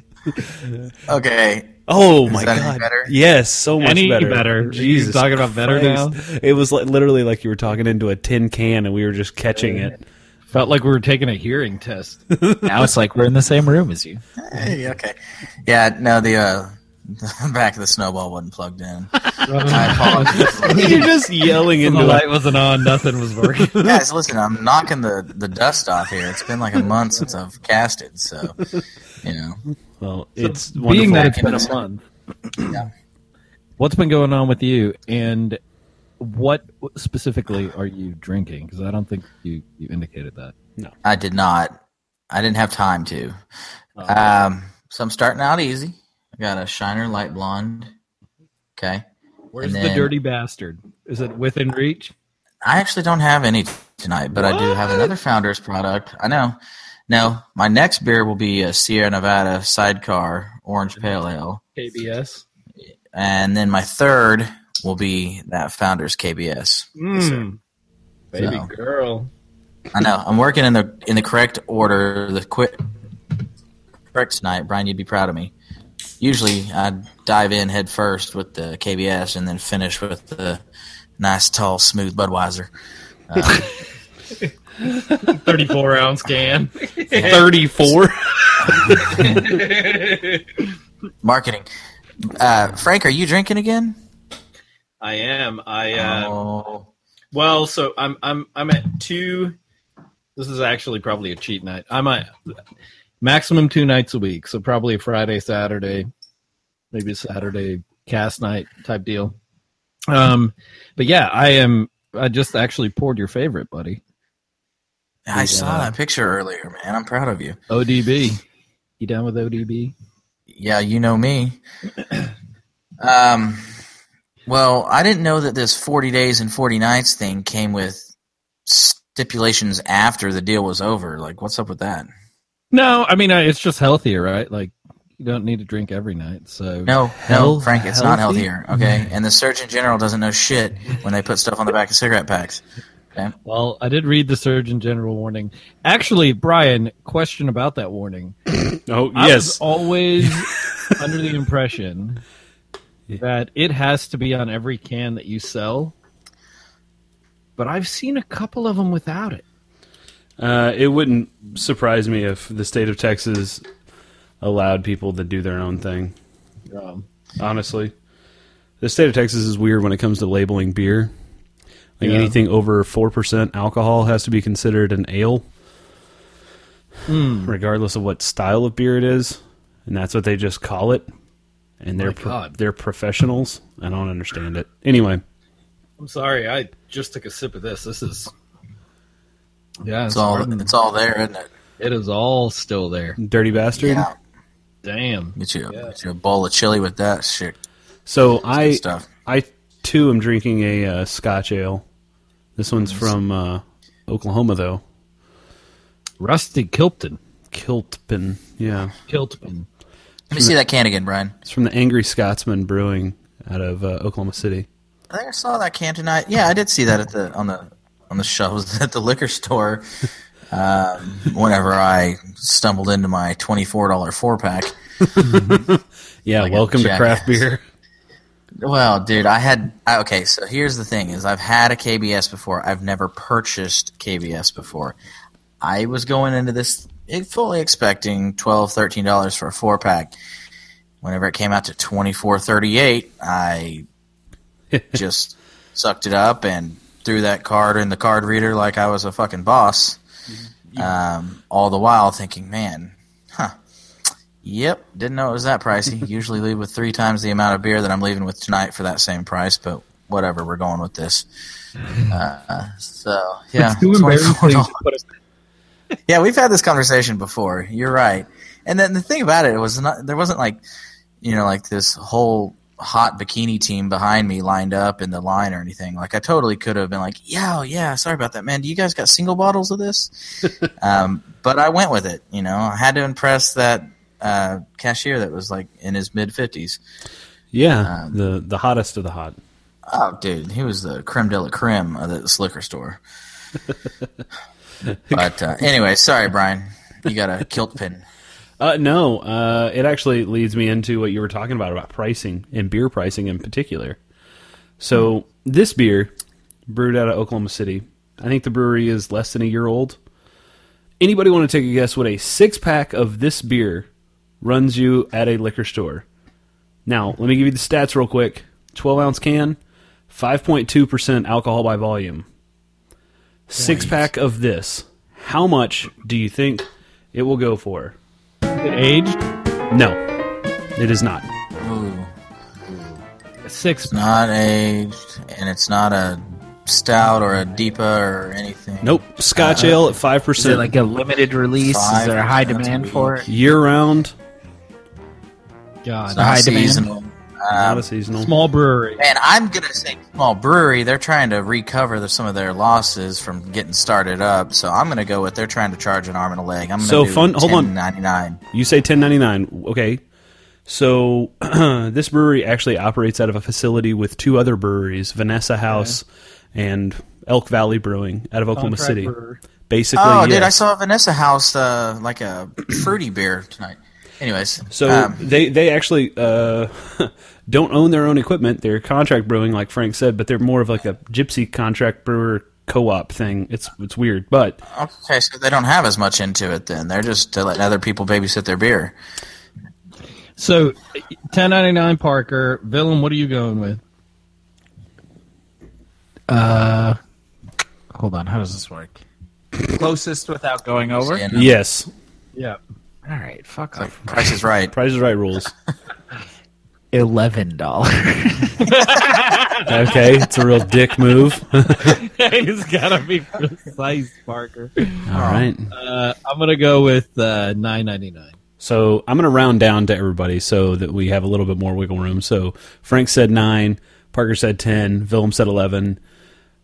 [SPEAKER 8] Okay.
[SPEAKER 1] Oh my
[SPEAKER 8] that
[SPEAKER 1] god!
[SPEAKER 8] better?
[SPEAKER 1] Yes, so much
[SPEAKER 2] Any
[SPEAKER 1] better.
[SPEAKER 2] better?
[SPEAKER 1] Jesus,
[SPEAKER 2] You talking about better
[SPEAKER 1] Christ. It was like, literally like you were talking into a tin can, and we were just catching it.
[SPEAKER 2] Felt like we were taking a hearing test.
[SPEAKER 3] now it's like we're in the same room as you.
[SPEAKER 8] Hey, okay. Yeah, no, the uh, the back of the snowball wasn't plugged in. I apologize.
[SPEAKER 1] You're just yelling into the
[SPEAKER 2] light
[SPEAKER 1] it.
[SPEAKER 2] wasn't on. Nothing was working.
[SPEAKER 8] Guys, listen, I'm knocking the, the dust off here. It's been like a month since I've casted, so you know.
[SPEAKER 1] Well, it's
[SPEAKER 2] Being
[SPEAKER 1] wonderful.
[SPEAKER 2] that it's been a month,
[SPEAKER 8] Yeah.
[SPEAKER 2] what's been going on with you, and what specifically are you drinking? Because I don't think you, you indicated that.
[SPEAKER 8] No, I did not. I didn't have time to. Um, so I'm starting out easy. I got a Shiner Light Blonde. Okay.
[SPEAKER 2] Where's
[SPEAKER 8] And
[SPEAKER 2] the dirty bastard? Is it within reach?
[SPEAKER 8] I actually don't have any tonight, but I do have another Founders product. I know. Now, my next beer will be a Sierra Nevada Sidecar Orange Pale Ale,
[SPEAKER 2] KBS.
[SPEAKER 8] and then my third will be that Founders KBS.
[SPEAKER 2] Mm. Baby
[SPEAKER 8] So-
[SPEAKER 2] girl.
[SPEAKER 8] I know. I'm working in the in the correct order, the quick correct tonight. Brian, you'd be proud of me. Usually, I dive in head first with the KBS, and then finish with the nice, tall, smooth Budweiser. Uh,
[SPEAKER 2] 34 ounce can.
[SPEAKER 1] 34.
[SPEAKER 5] Marketing. Uh, Frank, are you drinking again?
[SPEAKER 2] I am. I uh,
[SPEAKER 5] Oh,
[SPEAKER 2] well, so I'm I'm I'm at two. This is actually probably a cheat night. I'm at maximum two nights a week, so probably a Friday, Saturday, maybe a Saturday cast night type deal. Um, but yeah, I am. I just actually poured your favorite, buddy.
[SPEAKER 5] I saw
[SPEAKER 2] uh,
[SPEAKER 5] that picture earlier, man. I'm proud of you.
[SPEAKER 2] ODB. You down with ODB?
[SPEAKER 5] Yeah, you know me. Um, well, I didn't know that this 40 days and 40 nights thing came with stipulations after the deal was over. Like, what's up with that?
[SPEAKER 2] No, I mean uh, it's just healthier, right? Like you don't need to drink every night. So
[SPEAKER 5] No, no,
[SPEAKER 1] Hell-
[SPEAKER 5] Frank, it's not healthier. Okay, and the Surgeon General doesn't know shit when they put stuff on the back of cigarette packs. Okay,
[SPEAKER 2] Well, I did read the Surgeon General warning. Actually, Brian, question about that warning.
[SPEAKER 1] Oh,
[SPEAKER 2] I was
[SPEAKER 1] yes.
[SPEAKER 2] always under the impression that it has to be on every can that you sell. But I've seen a couple of them without it.
[SPEAKER 1] Uh, it wouldn't surprise me if the state of Texas allowed people to do their own thing.
[SPEAKER 2] Um,
[SPEAKER 1] Honestly, the state of Texas is weird when it comes to labeling beer. Like
[SPEAKER 2] Yeah.
[SPEAKER 1] anything over four percent alcohol has to be considered an ale, regardless of what style of beer it is, and that's what they just call it. And they're pro- they're professionals. I don't understand it. Anyway,
[SPEAKER 2] I'm sorry, I just took a sip of this. This is yeah,
[SPEAKER 5] it's all
[SPEAKER 2] starting-
[SPEAKER 5] it's all there, isn't it?
[SPEAKER 2] it is all still there.
[SPEAKER 1] dirty bastard.
[SPEAKER 5] Yeah,
[SPEAKER 2] Damn.
[SPEAKER 5] get you get you a bowl of chili with that shit
[SPEAKER 1] So I
[SPEAKER 5] stuff.
[SPEAKER 1] I too am drinking a uh, Scotch ale. This one's from uh, Oklahoma though.
[SPEAKER 2] Rusty Kilpton.
[SPEAKER 1] Kiltpin, yeah.
[SPEAKER 2] Kiltman.
[SPEAKER 5] Let me see that can again, Brian.
[SPEAKER 1] It's from the Angry Scotsman Brewing out of uh, Oklahoma City.
[SPEAKER 5] I think I saw that can tonight. Yeah, I did see that at the on the on the shelves at the liquor store. Um, whenever I stumbled into my twenty four dollar four pack.
[SPEAKER 1] Yeah,
[SPEAKER 5] Like
[SPEAKER 1] welcome to craft beer.
[SPEAKER 5] Well, dude, I had I, okay. So here's the thing: is I've had a KBS before. I've never purchased KBS before. I was going into this fully expecting twelve, thirteen dollars for a four pack. Whenever it came out to twenty four thirty eight, I just sucked it up and threw that card in the card reader like I was a fucking boss. Um, all the while thinking, man, huh. Yep, didn't know it was that pricey. Usually leave with three times the amount of beer that I'm leaving with tonight for that same price, but whatever, we're going with this. Uh, so yeah,
[SPEAKER 2] It's too embarrassing to put
[SPEAKER 5] Yeah, we've had this conversation before. You're right. And then the thing about it, it was not there wasn't like you know like this whole hot bikini team behind me lined up in the line or anything. Like I totally could have been like, yeah, oh, yeah, sorry about that, man. Do you guys got single bottles of this? um, but I went with it. You know, I had to impress that uh, cashier that was like in his mid fifties.
[SPEAKER 1] Yeah,
[SPEAKER 5] Um,
[SPEAKER 1] the the hottest of the hot.
[SPEAKER 5] Oh, dude, he was the creme de la creme of the liquor store. but uh, anyway, sorry, Brian. You got a kilt pin.
[SPEAKER 1] Uh, no, uh, it actually leads me into what you were talking about about pricing and beer pricing in particular. So this beer, brewed out of Oklahoma City, I think the brewery is less than a year old. Anybody want to take a guess what a six pack of this beer runs you at a liquor store? Now, let me give you the stats real quick. Twelve ounce can, five point two percent alcohol by volume. Six pack of this. How much do you think it will go for?
[SPEAKER 2] Aged
[SPEAKER 1] No, it is not.
[SPEAKER 5] Ooh.
[SPEAKER 2] six.
[SPEAKER 5] not aged, and it's not a stout or a deepa or anything.
[SPEAKER 1] Nope. Scotch uh-huh. ale at five
[SPEAKER 3] Is it
[SPEAKER 1] percent,
[SPEAKER 3] like a limited release? Is there a high demand for it?
[SPEAKER 1] year round,
[SPEAKER 2] God,
[SPEAKER 5] It's not
[SPEAKER 3] high demand?
[SPEAKER 5] Seasonal.
[SPEAKER 1] not
[SPEAKER 5] Um,
[SPEAKER 1] a seasonal.
[SPEAKER 2] small brewery.
[SPEAKER 5] And I'm gonna say small brewery. They're trying to recover the, some of their losses from getting started up. So I'm gonna go with they're trying to charge an arm and a leg. I'm gonna
[SPEAKER 1] So
[SPEAKER 5] do
[SPEAKER 1] fun- hold on.
[SPEAKER 5] Ninety nine.
[SPEAKER 1] You say ten ninety nine. Okay. So this brewery actually operates out of a facility with two other breweries, Vanessa House and Elk Valley Brewing out of Oklahoma
[SPEAKER 2] Contract
[SPEAKER 1] City.
[SPEAKER 2] brewer.
[SPEAKER 1] Basically,
[SPEAKER 5] Oh, dude, I saw Vanessa House uh, like a fruity beer tonight. Anyways,
[SPEAKER 1] So
[SPEAKER 5] um,
[SPEAKER 1] they they actually uh, don't own their own equipment. They're contract brewing, like Frank said, but they're more of like a gypsy contract brewer co-op thing. It's it's weird, but
[SPEAKER 5] Okay, so they don't have as much into it then. They're just uh, letting other people babysit their beer.
[SPEAKER 2] So, ten ninety nine Parker Villain, What are you going with?
[SPEAKER 3] Uh, hold on. How does this work? Closest without going over.
[SPEAKER 1] Yes,
[SPEAKER 2] Yeah.
[SPEAKER 3] All right. Fuck off.
[SPEAKER 5] Price is right.
[SPEAKER 1] Price is Right rules.
[SPEAKER 3] Eleven dollars.
[SPEAKER 1] Okay, it's a real dick move.
[SPEAKER 2] He's gotta be precise, Parker.
[SPEAKER 1] All right.
[SPEAKER 2] Uh, I'm gonna go with uh, nine ninety nine.
[SPEAKER 1] So I'm going to round down to everybody so that we have a little bit more wiggle room. So Frank said nine, Parker said ten, Willem said eleven.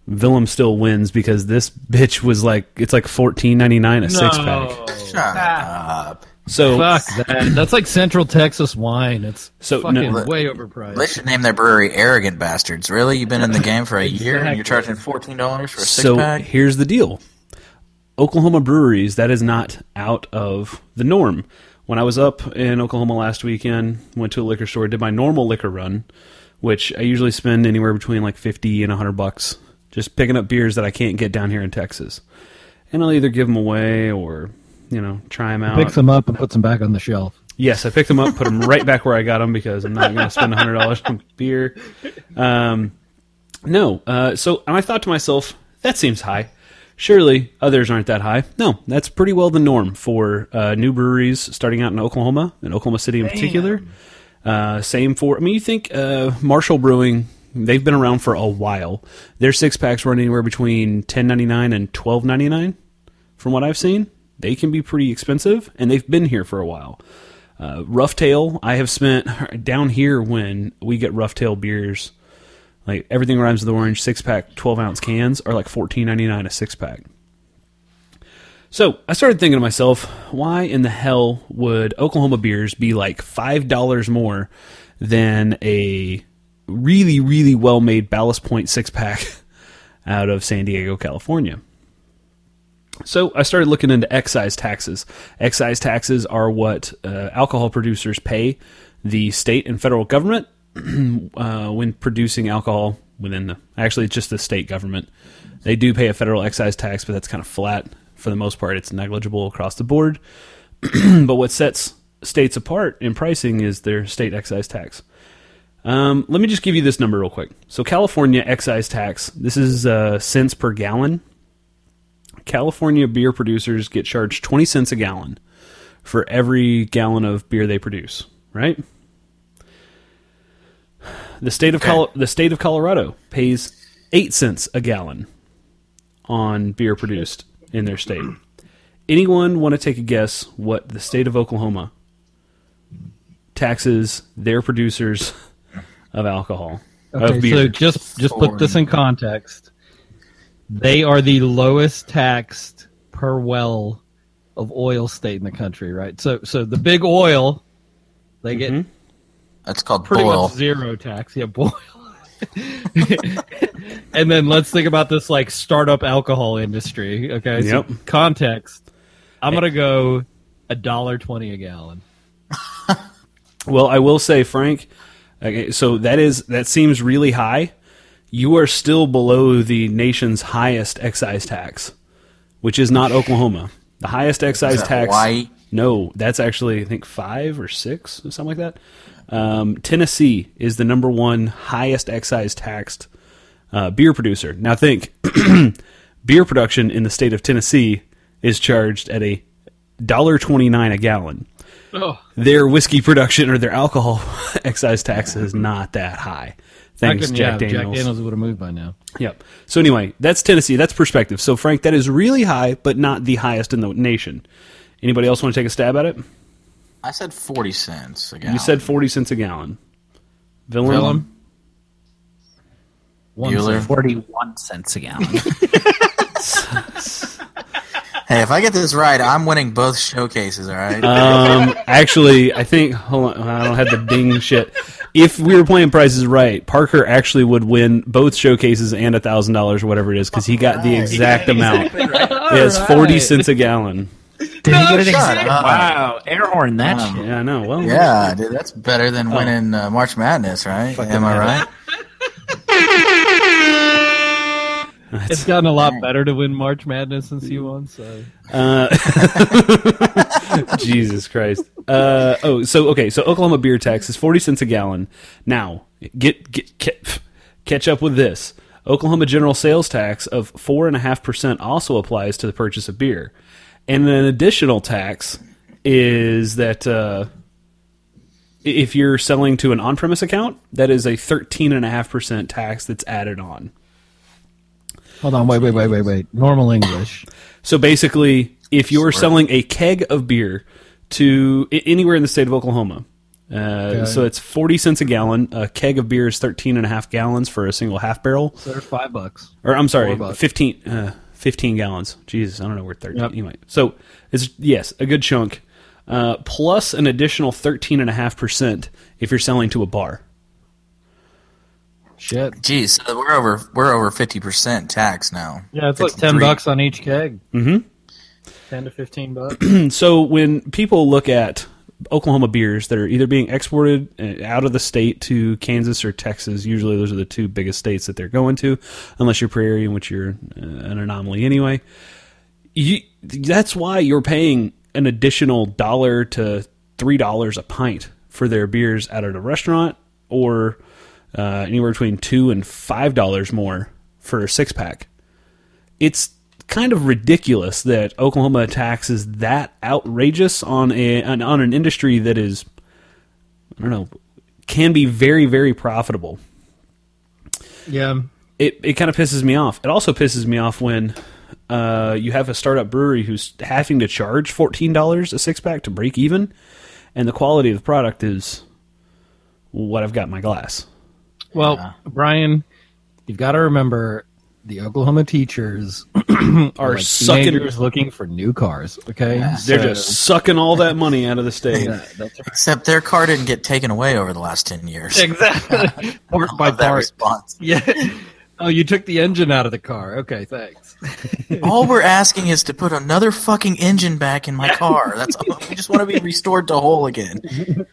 [SPEAKER 1] Willem still wins because this bitch was like it's like fourteen ninety nine a six pack.
[SPEAKER 5] Shut up.
[SPEAKER 1] So
[SPEAKER 2] Fuck that. That's like Central Texas wine. It's
[SPEAKER 1] So,
[SPEAKER 2] fucking
[SPEAKER 1] no-
[SPEAKER 2] way
[SPEAKER 5] They
[SPEAKER 2] overpriced.
[SPEAKER 5] should name their brewery Arrogant Bastards. Really? You've been in the game for a year and you're charging fourteen dollars for a six
[SPEAKER 1] so
[SPEAKER 5] pack?
[SPEAKER 1] here's the deal. Oklahoma breweries, that is not out of the norm. When I was up in Oklahoma last weekend, went to a liquor store, did my normal liquor run, which I usually spend anywhere between like 50 and 100 bucks just picking up beers that I can't get down here in Texas. And I'll either give them away or, you know, try them out.
[SPEAKER 2] Pick them up and put them back on the shelf.
[SPEAKER 1] Yes, I picked them up, put them right back where I got them because I'm not going to spend hundred dollars on beer. Um, no, uh, so and I thought to myself, that seems high. Surely others aren't that high. No, that's pretty well the norm for uh, new breweries starting out in Oklahoma, in Oklahoma City in particular. Uh, same for, I mean, you think uh, Marshall Brewing, they've been around for a while. Their six packs run anywhere between ten ninety nine and twelve ninety nine. From what I've seen, they can be pretty expensive, and they've been here for a while. Uh, Roughtail, I have spent down here when we get Roughtail beers. Like everything rhymes with orange. Six pack, twelve ounce cans are like fourteen ninety nine a six pack. So I started thinking to myself, why in the hell would Oklahoma beers be like five dollars more than a really, really well made Ballast Point six pack out of San Diego, California? So I started looking into excise taxes. Excise taxes are what uh, alcohol producers pay the state and federal government uh, when producing alcohol within the actually it's just the state government. They do pay a federal excise tax, but that's kind of flat for the most part. It's negligible across the board. but what sets states apart in pricing is their state excise tax. Um, let me just give you this number real quick. So California excise tax. This is uh, cents per gallon. California beer producers get charged 20 cents a gallon for every gallon of beer they produce, right? The state of Col- the state of Colorado pays 8 cents a gallon on beer produced in their state. Anyone want to take a guess what the state of Oklahoma taxes their producers of alcohol
[SPEAKER 2] Okay,
[SPEAKER 1] of beer?
[SPEAKER 2] so just just put this in context. They are the lowest taxed per well of oil state in the country, right? So so the big oil, they get
[SPEAKER 1] Mhm.
[SPEAKER 5] That's called
[SPEAKER 2] pretty
[SPEAKER 5] boil.
[SPEAKER 2] much zero tax. Yeah, boil. and then let's think about this like startup alcohol industry. Okay, so
[SPEAKER 1] Yep.
[SPEAKER 2] context. I'm gonna go a dollar twenty a gallon.
[SPEAKER 1] Well, I will say, Frank. Okay, so that is that seems really high. You are still below the nation's highest excise tax, which is not Oklahoma. The highest excise tax.
[SPEAKER 5] Hawaii?
[SPEAKER 1] No, that's actually I think five or six or something like that. Um, Tennessee is the number one highest excise taxed uh, beer producer. Now think, beer production in the state of Tennessee is charged at a dollar twenty nine a gallon
[SPEAKER 2] Oh,
[SPEAKER 1] their whiskey production or their alcohol excise tax is not that high. Thanks,
[SPEAKER 2] reckon,
[SPEAKER 1] Jack
[SPEAKER 2] yeah,
[SPEAKER 1] Daniels.
[SPEAKER 2] Jack Daniels would have moved by now.
[SPEAKER 1] Yep. So anyway, that's Tennessee. That's perspective. So Frank, that is really high, but not the highest in the nation. Anybody else want to take a stab at it?
[SPEAKER 5] I said forty cents a gallon.
[SPEAKER 1] You said forty cents a gallon. Willem?
[SPEAKER 2] Willem? One
[SPEAKER 5] Bueller?
[SPEAKER 2] cent.
[SPEAKER 3] Forty-one cents a gallon.
[SPEAKER 5] Hey, if I get this right, I'm winning both showcases. All right.
[SPEAKER 1] Um, actually, I think hold on, I don't have the ding shit. If we were playing prices right, Parker actually would win both showcases and a thousand dollars or whatever it is because he got the exact amount. It's forty cents a gallon.
[SPEAKER 3] Did he get it
[SPEAKER 5] shut
[SPEAKER 3] exact?
[SPEAKER 5] up.
[SPEAKER 3] Wow, air horn that
[SPEAKER 5] Wow.
[SPEAKER 3] shit.
[SPEAKER 1] Yeah, I know. Well,
[SPEAKER 5] yeah, dude, that's better than
[SPEAKER 1] Oh.
[SPEAKER 5] winning uh, March Madness, right? Am I right?
[SPEAKER 2] It's gotten a lot better to win March Madness since you won. So
[SPEAKER 1] Uh, Jesus Christ. Uh, oh, so okay, so Oklahoma beer tax is forty cents a gallon. Now, get get ca- catch up with this. Oklahoma general sales tax of four and a half percent also applies to the purchase of beer, and an additional tax is that uh, if you're selling to an on-premise account, that is a thirteen and a half percent tax that's added on.
[SPEAKER 2] hold on, wait, wait, wait, wait, wait. Normal English.
[SPEAKER 1] So basically, if you're selling a keg of beer to anywhere in the state of Oklahoma, uh, so it's 40 cents a gallon. A keg of beer is 13 and a half gallons for a single half barrel.
[SPEAKER 2] So there's five bucks.
[SPEAKER 1] Or I'm sorry,
[SPEAKER 2] Four
[SPEAKER 1] 15, uh, 15 gallons. Jesus, I don't know where 13.
[SPEAKER 2] Yep.
[SPEAKER 1] Anyway, so it's, yes, a good chunk. Uh, plus an additional 13.5% if you're selling to a bar.
[SPEAKER 2] Shit.
[SPEAKER 5] Geez, so we're over we're over fifty percent tax now.
[SPEAKER 2] Yeah, it's like ten bucks on each keg. Mm-hmm. Ten to fifteen bucks.
[SPEAKER 1] so when people look at Oklahoma beers that are either being exported uh, out of the state to Kansas or Texas, usually those are the two biggest states that they're going to, unless you're Prairie, in which you're uh, an anomaly anyway. You, that's why you're paying an additional dollar to three dollars a pint for their beers out at a restaurant, or uh, anywhere between two and five dollars more for a six pack it's kind of ridiculous that Oklahoma tax is that outrageous on a on, on an industry that is I don't know can be very very profitable.
[SPEAKER 2] yeah.
[SPEAKER 1] It it kind of pisses me off. It also pisses me off when uh, you have a startup brewery who's having to charge fourteen dollars a six pack to break even, and the quality of the product is what I've got in my glass.
[SPEAKER 2] Well, Brian, you've got to remember the Oklahoma teachers
[SPEAKER 1] Are
[SPEAKER 2] like
[SPEAKER 1] sucking.
[SPEAKER 2] looking for new cars. Okay,
[SPEAKER 1] They're
[SPEAKER 2] So-
[SPEAKER 1] just sucking all that money out of the state.
[SPEAKER 2] Yeah, that's
[SPEAKER 5] Except their car didn't get taken away over the last ten years.
[SPEAKER 2] exactly part by
[SPEAKER 5] Love that response.
[SPEAKER 2] Yeah. Oh, you took the engine out of the car. Okay, thanks.
[SPEAKER 5] All we're asking is to put another fucking engine back in my car. That's all. we just want to be restored to whole again.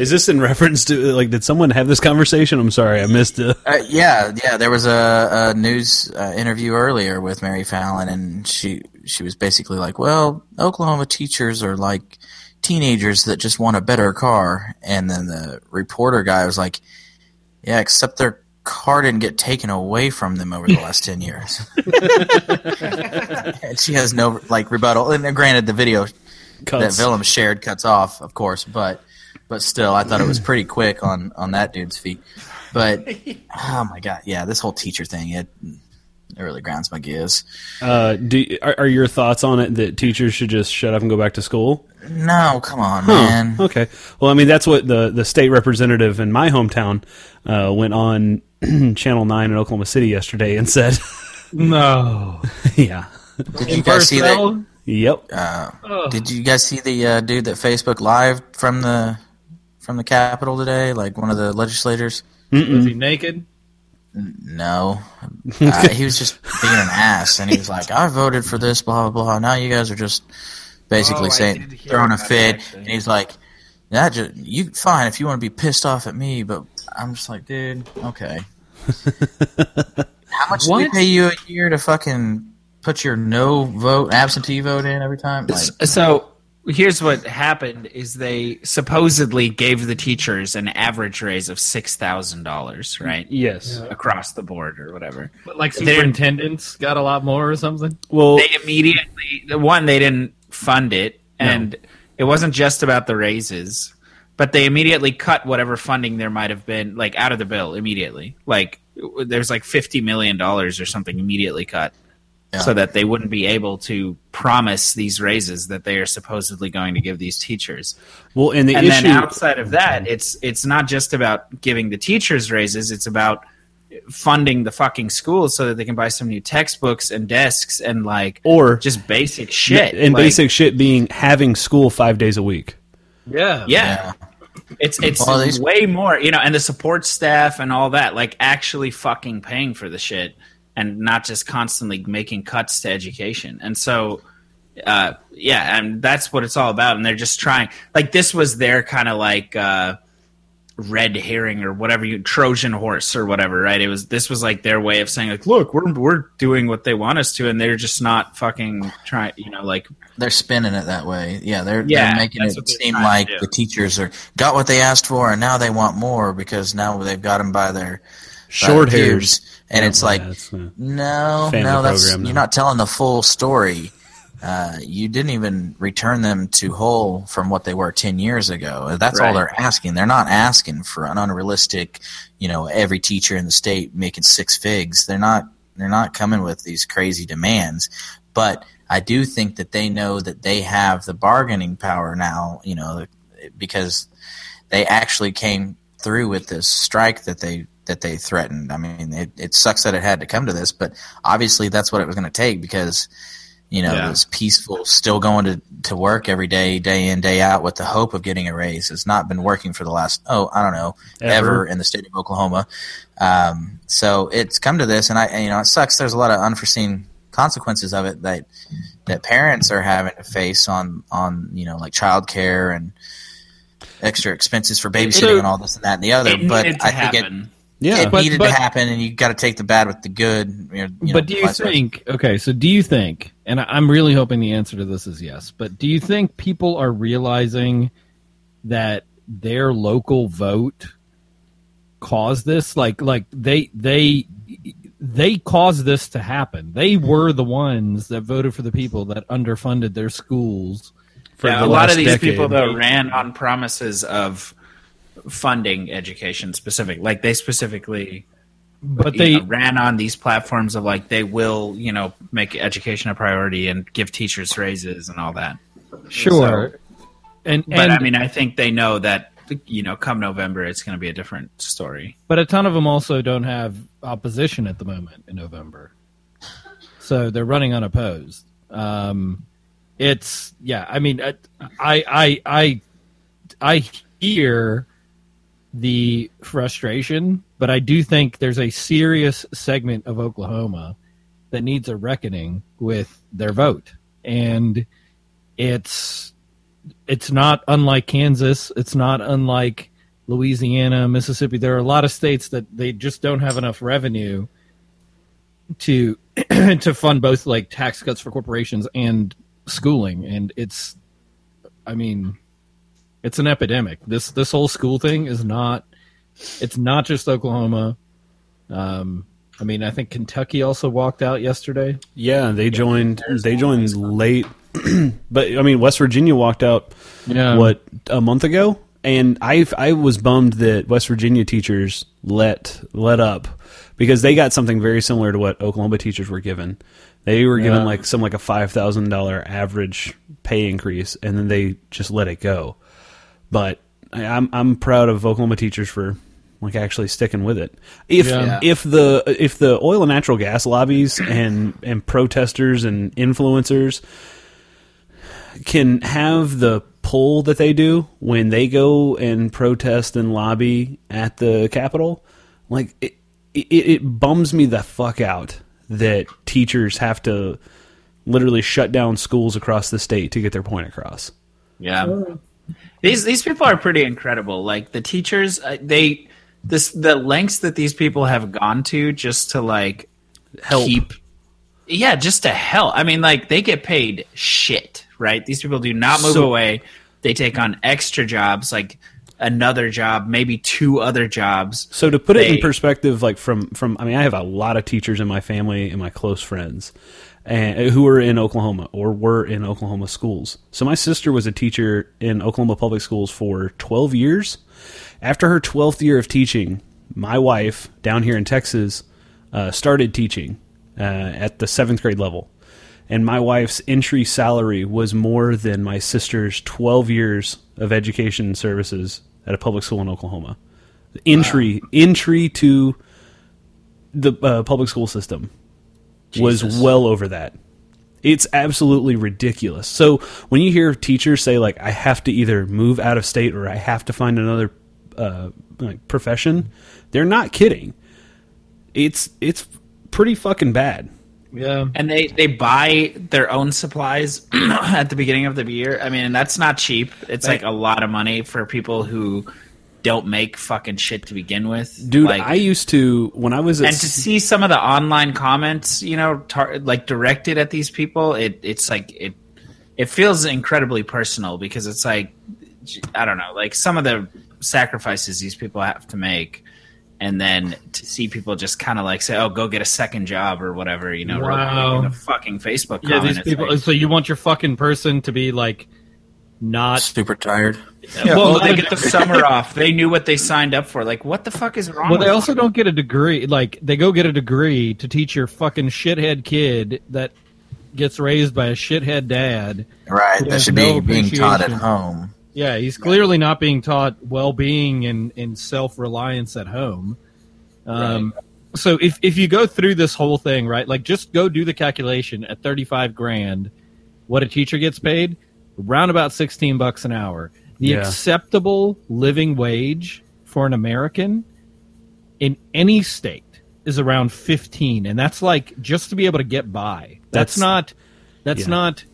[SPEAKER 1] Is this in reference to like? Did someone have this conversation? I'm sorry, I missed it.
[SPEAKER 5] Uh, yeah, yeah. There was a, a news uh, interview earlier with Mary Fallin, and she she was basically like, "Well, Oklahoma teachers are like teenagers that just want a better car." And then the reporter guy was like, "Yeah, except their car didn't get taken away from them over the last ten years." and she has no like rebuttal. And granted, the video that
[SPEAKER 1] Cuts.
[SPEAKER 5] Willem shared cuts off, of course, but but still, I thought it was pretty quick on on that dude's feet. But oh my god, yeah, this whole teacher thing it it really grinds my gears.
[SPEAKER 1] Uh, do are, are your thoughts on it that teachers should just shut up and go back to school?
[SPEAKER 5] No, come on, man.
[SPEAKER 1] Okay. Well, I mean that's what the the state representative in my hometown uh, went on Channel Nine in Oklahoma City yesterday and said,
[SPEAKER 2] No.
[SPEAKER 1] "Yeah,
[SPEAKER 5] Did you guys see that?
[SPEAKER 1] yep,
[SPEAKER 5] Did you guys see the uh, dude that Facebook live from the from the Capitol today? Like one of the legislators?
[SPEAKER 2] Was he naked?
[SPEAKER 5] No, uh, he was just being an ass, and he was like, "I voted for this, blah blah blah." Now you guys are just basically
[SPEAKER 3] Oh,
[SPEAKER 5] saying
[SPEAKER 3] did hear
[SPEAKER 5] throwing a
[SPEAKER 3] about
[SPEAKER 5] fit,
[SPEAKER 3] actually.
[SPEAKER 5] and he's like, "That just you fine if you want to be pissed off at me, but I'm just like, dude, okay." How much do we
[SPEAKER 2] What?
[SPEAKER 5] pay you a year to fucking put your no vote, absentee vote in every time? Like,
[SPEAKER 3] So here's what happened: is they supposedly gave the teachers an average raise of six thousand dollars, right?
[SPEAKER 1] yes."
[SPEAKER 3] Across the board or whatever.
[SPEAKER 2] But like
[SPEAKER 3] They're-
[SPEAKER 2] superintendents got a lot more or something.
[SPEAKER 1] Well,
[SPEAKER 3] They immediately the one they didn't fund it, and it wasn't just about the raises, but they immediately cut whatever funding there might have been, like out of the bill immediately. Like there's like fifty million dollars or something immediately cut.
[SPEAKER 5] Yeah.
[SPEAKER 3] So that they wouldn't be able to promise these raises that they are supposedly going to give these teachers.
[SPEAKER 1] well, and the
[SPEAKER 3] and
[SPEAKER 1] issue.
[SPEAKER 3] then outside of that, it's it's not just about giving the teachers raises; it's about funding the fucking schools so that they can buy some new textbooks and desks and like
[SPEAKER 1] or
[SPEAKER 3] just basic shit
[SPEAKER 1] and
[SPEAKER 3] Like,
[SPEAKER 1] basic shit being having school five days a week.
[SPEAKER 2] Yeah.
[SPEAKER 3] Yeah, it's it's
[SPEAKER 5] Well, these-
[SPEAKER 3] way more, you know, and the support staff and all that, like actually fucking paying for the shit and not just constantly making cuts to education. And so, uh, yeah, and that's what it's all about. And they're just trying, like, this was their kind of like uh, red herring or whatever you Trojan horse or whatever, right? It was this was like their way of saying like, look, we're we're doing what they want us to, and they're just not fucking trying, you know, like
[SPEAKER 5] They're spinning it that way. Yeah, they're,
[SPEAKER 3] Yeah,
[SPEAKER 5] they're making it seem like the teachers are got what they asked for, and now they want more because now they've got them by their by
[SPEAKER 1] Short
[SPEAKER 5] their
[SPEAKER 1] hairs.
[SPEAKER 5] Peers. And it's like,
[SPEAKER 1] That's, uh,
[SPEAKER 5] no, no, that's
[SPEAKER 1] program now.
[SPEAKER 5] you're not telling the full story. Uh, you didn't even return them to whole from what they were ten years ago. That's all they're asking. They're not asking for an unrealistic, you know, every teacher in the state making six figs. They're not. They're not coming with these crazy demands. But I do think that they know that they have the bargaining power now. You know, because they actually came through with this strike that they that they threatened. I mean, it, it sucks that it had to come to this, but obviously that's what it was going to take because you know
[SPEAKER 3] Yeah.
[SPEAKER 5] this peaceful, still going to to work every day, day in day out, with the hope of getting a raise has not been working for the last oh I don't know ever,
[SPEAKER 1] Ever.
[SPEAKER 5] in the state of Oklahoma. Um, so it's come to this, and I and, you know it sucks. There's a lot of unforeseen consequences of it that that parents are having to face on on you know like childcare and extra expenses for babysitting and all this and that and the other. but I think it.
[SPEAKER 1] Yeah.
[SPEAKER 5] it
[SPEAKER 2] But-
[SPEAKER 5] needed
[SPEAKER 2] but-
[SPEAKER 5] to happen, and you got to take the bad with the good. You know,
[SPEAKER 2] but do you
[SPEAKER 5] vice versa.
[SPEAKER 2] think okay so do you think and I- i'm really hoping the answer to this is yes but do you think people are realizing that their local vote caused this like like they they they caused this to happen they were the ones that voted for the people that underfunded their schools
[SPEAKER 1] for
[SPEAKER 3] yeah,
[SPEAKER 1] the
[SPEAKER 3] a lot of these
[SPEAKER 1] decade.
[SPEAKER 3] people though ran on promises of funding education specific like they specifically
[SPEAKER 2] but they
[SPEAKER 3] know, ran on these platforms of like they will you know make education a priority and give teachers raises and all that
[SPEAKER 2] sure and
[SPEAKER 3] but
[SPEAKER 2] and
[SPEAKER 3] i mean i think they know that you know come november it's going to be a different story
[SPEAKER 2] But a ton of them also don't have opposition at the moment in November, so they're running unopposed. Um, it's yeah. I mean, I I I I hear the frustration, but I do think there's a serious segment of Oklahoma that needs a reckoning with their vote, and it's it's not unlike Kansas. It's not unlike Louisiana, Mississippi. There are a lot of states that they just don't have enough revenue to to fund both like tax cuts for corporations and schooling, and it's, I mean, it's an epidemic. This this whole school thing is not. It's not just Oklahoma. Um, I mean, I think Kentucky also walked out yesterday.
[SPEAKER 1] Yeah, they joined. They joined late, but I mean, West Virginia walked out
[SPEAKER 2] Yeah.
[SPEAKER 1] what a month ago, and I I was bummed that West Virginia teachers let let up because they got something very similar to what Oklahoma teachers were given. They were given
[SPEAKER 2] Yeah.
[SPEAKER 1] like some like a five thousand dollar average pay increase, and then they just let it go. But I- I'm I'm proud of Oklahoma teachers for like actually sticking with it. If
[SPEAKER 2] Yeah.
[SPEAKER 1] if the if the oil and natural gas lobbies and and protesters and influencers can have the pull that they do when they go and protest and lobby at the Capitol, like it, it, it bums me the fuck out that teachers have to literally shut down schools across the state to get their point across.
[SPEAKER 3] Yeah. These these people are pretty incredible. Like the teachers, uh, they this the lengths that these people have gone to just to like
[SPEAKER 1] Help.
[SPEAKER 3] keep Yeah, just to help. I mean like they get paid shit, right? These people do not move
[SPEAKER 1] So-
[SPEAKER 3] away. They take on extra jobs like another job, maybe two other jobs.
[SPEAKER 1] So to put it in perspective, like from from, I mean, I have a lot of teachers in my family and my close friends, and who are in Oklahoma or were in Oklahoma schools. So my sister was a teacher in Oklahoma public schools for twelve years. After her twelfth year of teaching, my wife down here in Texas uh, started teaching uh, at the seventh grade level. And my wife's entry salary was more than my sister's 12 years of education services at a public school in Oklahoma entry entry to the uh, public school system was well over that. It's absolutely ridiculous. So when you hear teachers say like I have to either move out of state or I have to find another uh, like profession, they're not kidding. It's it's pretty fucking bad.
[SPEAKER 2] Yeah.
[SPEAKER 3] And they, they buy their own supplies at the beginning of the year. I mean, that's not cheap. It's like a lot of money for people who don't make fucking shit to begin with.
[SPEAKER 1] Dude,
[SPEAKER 3] Like,
[SPEAKER 1] I used to when I was at
[SPEAKER 3] and to see some of the online comments, you know, tar- like directed at these people, it it's like it it feels incredibly personal because it's like I don't know, like some of the sacrifices these people have to make. And then to see people just kind of like say, "Oh, go get a second job" or whatever, you know,
[SPEAKER 2] Wow.
[SPEAKER 3] in a fucking Facebook
[SPEAKER 2] Yeah,
[SPEAKER 3] comment.
[SPEAKER 2] these people.
[SPEAKER 3] like-
[SPEAKER 2] so you want your fucking person to be like not
[SPEAKER 5] Super tired.
[SPEAKER 3] well,
[SPEAKER 2] well,
[SPEAKER 3] they get the summer off. They knew what they signed up for. Like, what the fuck is wrong?
[SPEAKER 2] Well,
[SPEAKER 3] with
[SPEAKER 2] they also
[SPEAKER 3] them?
[SPEAKER 2] don't get a degree. Like they go get a degree to teach your fucking shithead kid that gets raised by a shithead dad.
[SPEAKER 5] Right. That should
[SPEAKER 2] no
[SPEAKER 5] be being taught at home.
[SPEAKER 2] Yeah, he's clearly not being taught well-being and, and self-reliance at home. Um, So if if you go through this whole thing, right, like just go do the calculation at thirty-five grand, what a teacher gets paid, around about sixteen bucks an hour. The
[SPEAKER 1] Yeah.
[SPEAKER 2] acceptable living wage for an American in any state is around fifteen, and that's like just to be able to get by. That's,
[SPEAKER 1] That's-
[SPEAKER 2] not. That's
[SPEAKER 1] yeah.
[SPEAKER 2] not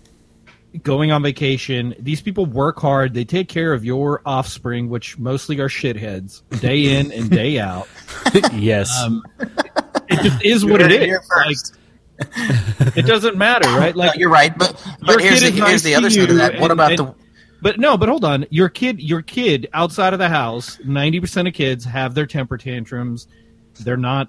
[SPEAKER 2] going on vacation. These people work hard. They take care of your offspring, which mostly are shitheads, day in and day out.
[SPEAKER 1] yes,
[SPEAKER 2] Um, it just is what it
[SPEAKER 5] You're
[SPEAKER 2] is. Like,
[SPEAKER 5] first.
[SPEAKER 2] It doesn't matter, right?
[SPEAKER 5] No,
[SPEAKER 2] Like
[SPEAKER 5] you're right, but but here's the, here's the other side of that. What
[SPEAKER 2] and-
[SPEAKER 5] about
[SPEAKER 2] and-
[SPEAKER 5] the
[SPEAKER 2] But no, but hold on. Your kid, your kid outside of the house, ninety percent of kids have their temper tantrums. They're not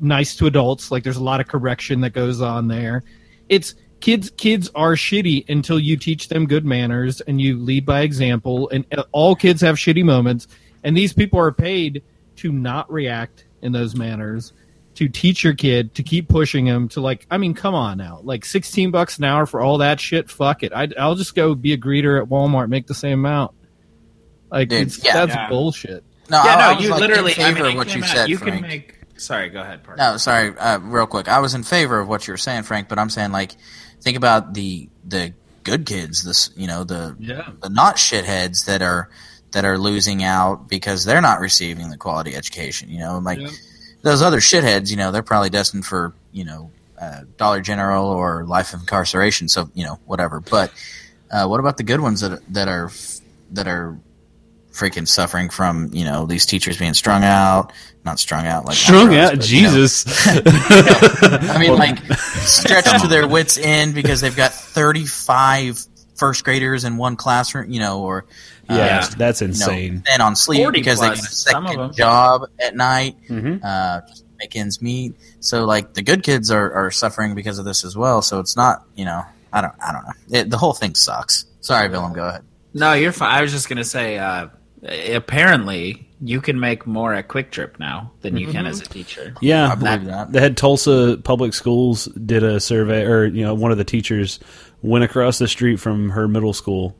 [SPEAKER 2] nice to adults. Like there's a lot of correction that goes on there. It's kids. Kids are shitty until you teach them good manners and you lead by example. And all kids have shitty moments. And these people are paid to not react in those manners. To teach your kid to keep pushing him to like, I mean, come on now, like sixteen bucks an hour for all that shit. Fuck it, I, I'll just go be a greeter at Walmart, make the same amount. Like
[SPEAKER 5] Dude,
[SPEAKER 2] it's,
[SPEAKER 5] yeah.
[SPEAKER 2] that's
[SPEAKER 3] Yeah.
[SPEAKER 2] bullshit.
[SPEAKER 5] no?
[SPEAKER 3] Yeah,
[SPEAKER 5] I, I
[SPEAKER 3] no,
[SPEAKER 5] was
[SPEAKER 3] you
[SPEAKER 5] like
[SPEAKER 3] literally.
[SPEAKER 5] in favor
[SPEAKER 3] I mean,
[SPEAKER 5] of what you
[SPEAKER 3] out-
[SPEAKER 5] said,
[SPEAKER 3] You
[SPEAKER 5] Frank.
[SPEAKER 3] can make. Sorry, go ahead. Parker.
[SPEAKER 5] No, sorry, uh, real quick. I was in favor of what you were saying, Frank, but I'm saying like, think about the the good kids, this you know the
[SPEAKER 2] Yeah.
[SPEAKER 5] the not shitheads that are that are losing out because they're not receiving the quality education. You know, like
[SPEAKER 2] Yeah.
[SPEAKER 5] Those other shitheads, you know, they're probably destined for you know uh, Dollar General or life of incarceration. So you know whatever. But uh, what about the good ones that that are that are freaking suffering from you know these teachers being strung out, not strung out like
[SPEAKER 1] strung
[SPEAKER 5] drugs,
[SPEAKER 1] out.
[SPEAKER 5] but, you know,
[SPEAKER 1] Jesus,
[SPEAKER 5] I mean, like stretched to their wits' end because they've got 35 first graders in one classroom, you know, or uh,
[SPEAKER 1] yeah, that's
[SPEAKER 5] you know,
[SPEAKER 1] insane.
[SPEAKER 5] then on sleep
[SPEAKER 3] 40
[SPEAKER 5] because they get a
[SPEAKER 3] some of them.
[SPEAKER 5] second job at night,
[SPEAKER 1] Mhm.
[SPEAKER 5] uh, make ends meet. So, like, the good kids are, are suffering because of this as well. So it's not, you know, I don't, I don't know. It, the whole thing sucks. Sorry, Willem, go ahead.
[SPEAKER 3] No, you're fine. I was just gonna say. Uh, apparently, you can make more at QuikTrip now than you can as a teacher.
[SPEAKER 1] Yeah,
[SPEAKER 5] I believe that.
[SPEAKER 1] the head Tulsa Public Schools did a survey, or you know, one of the teachers went across the street from her middle school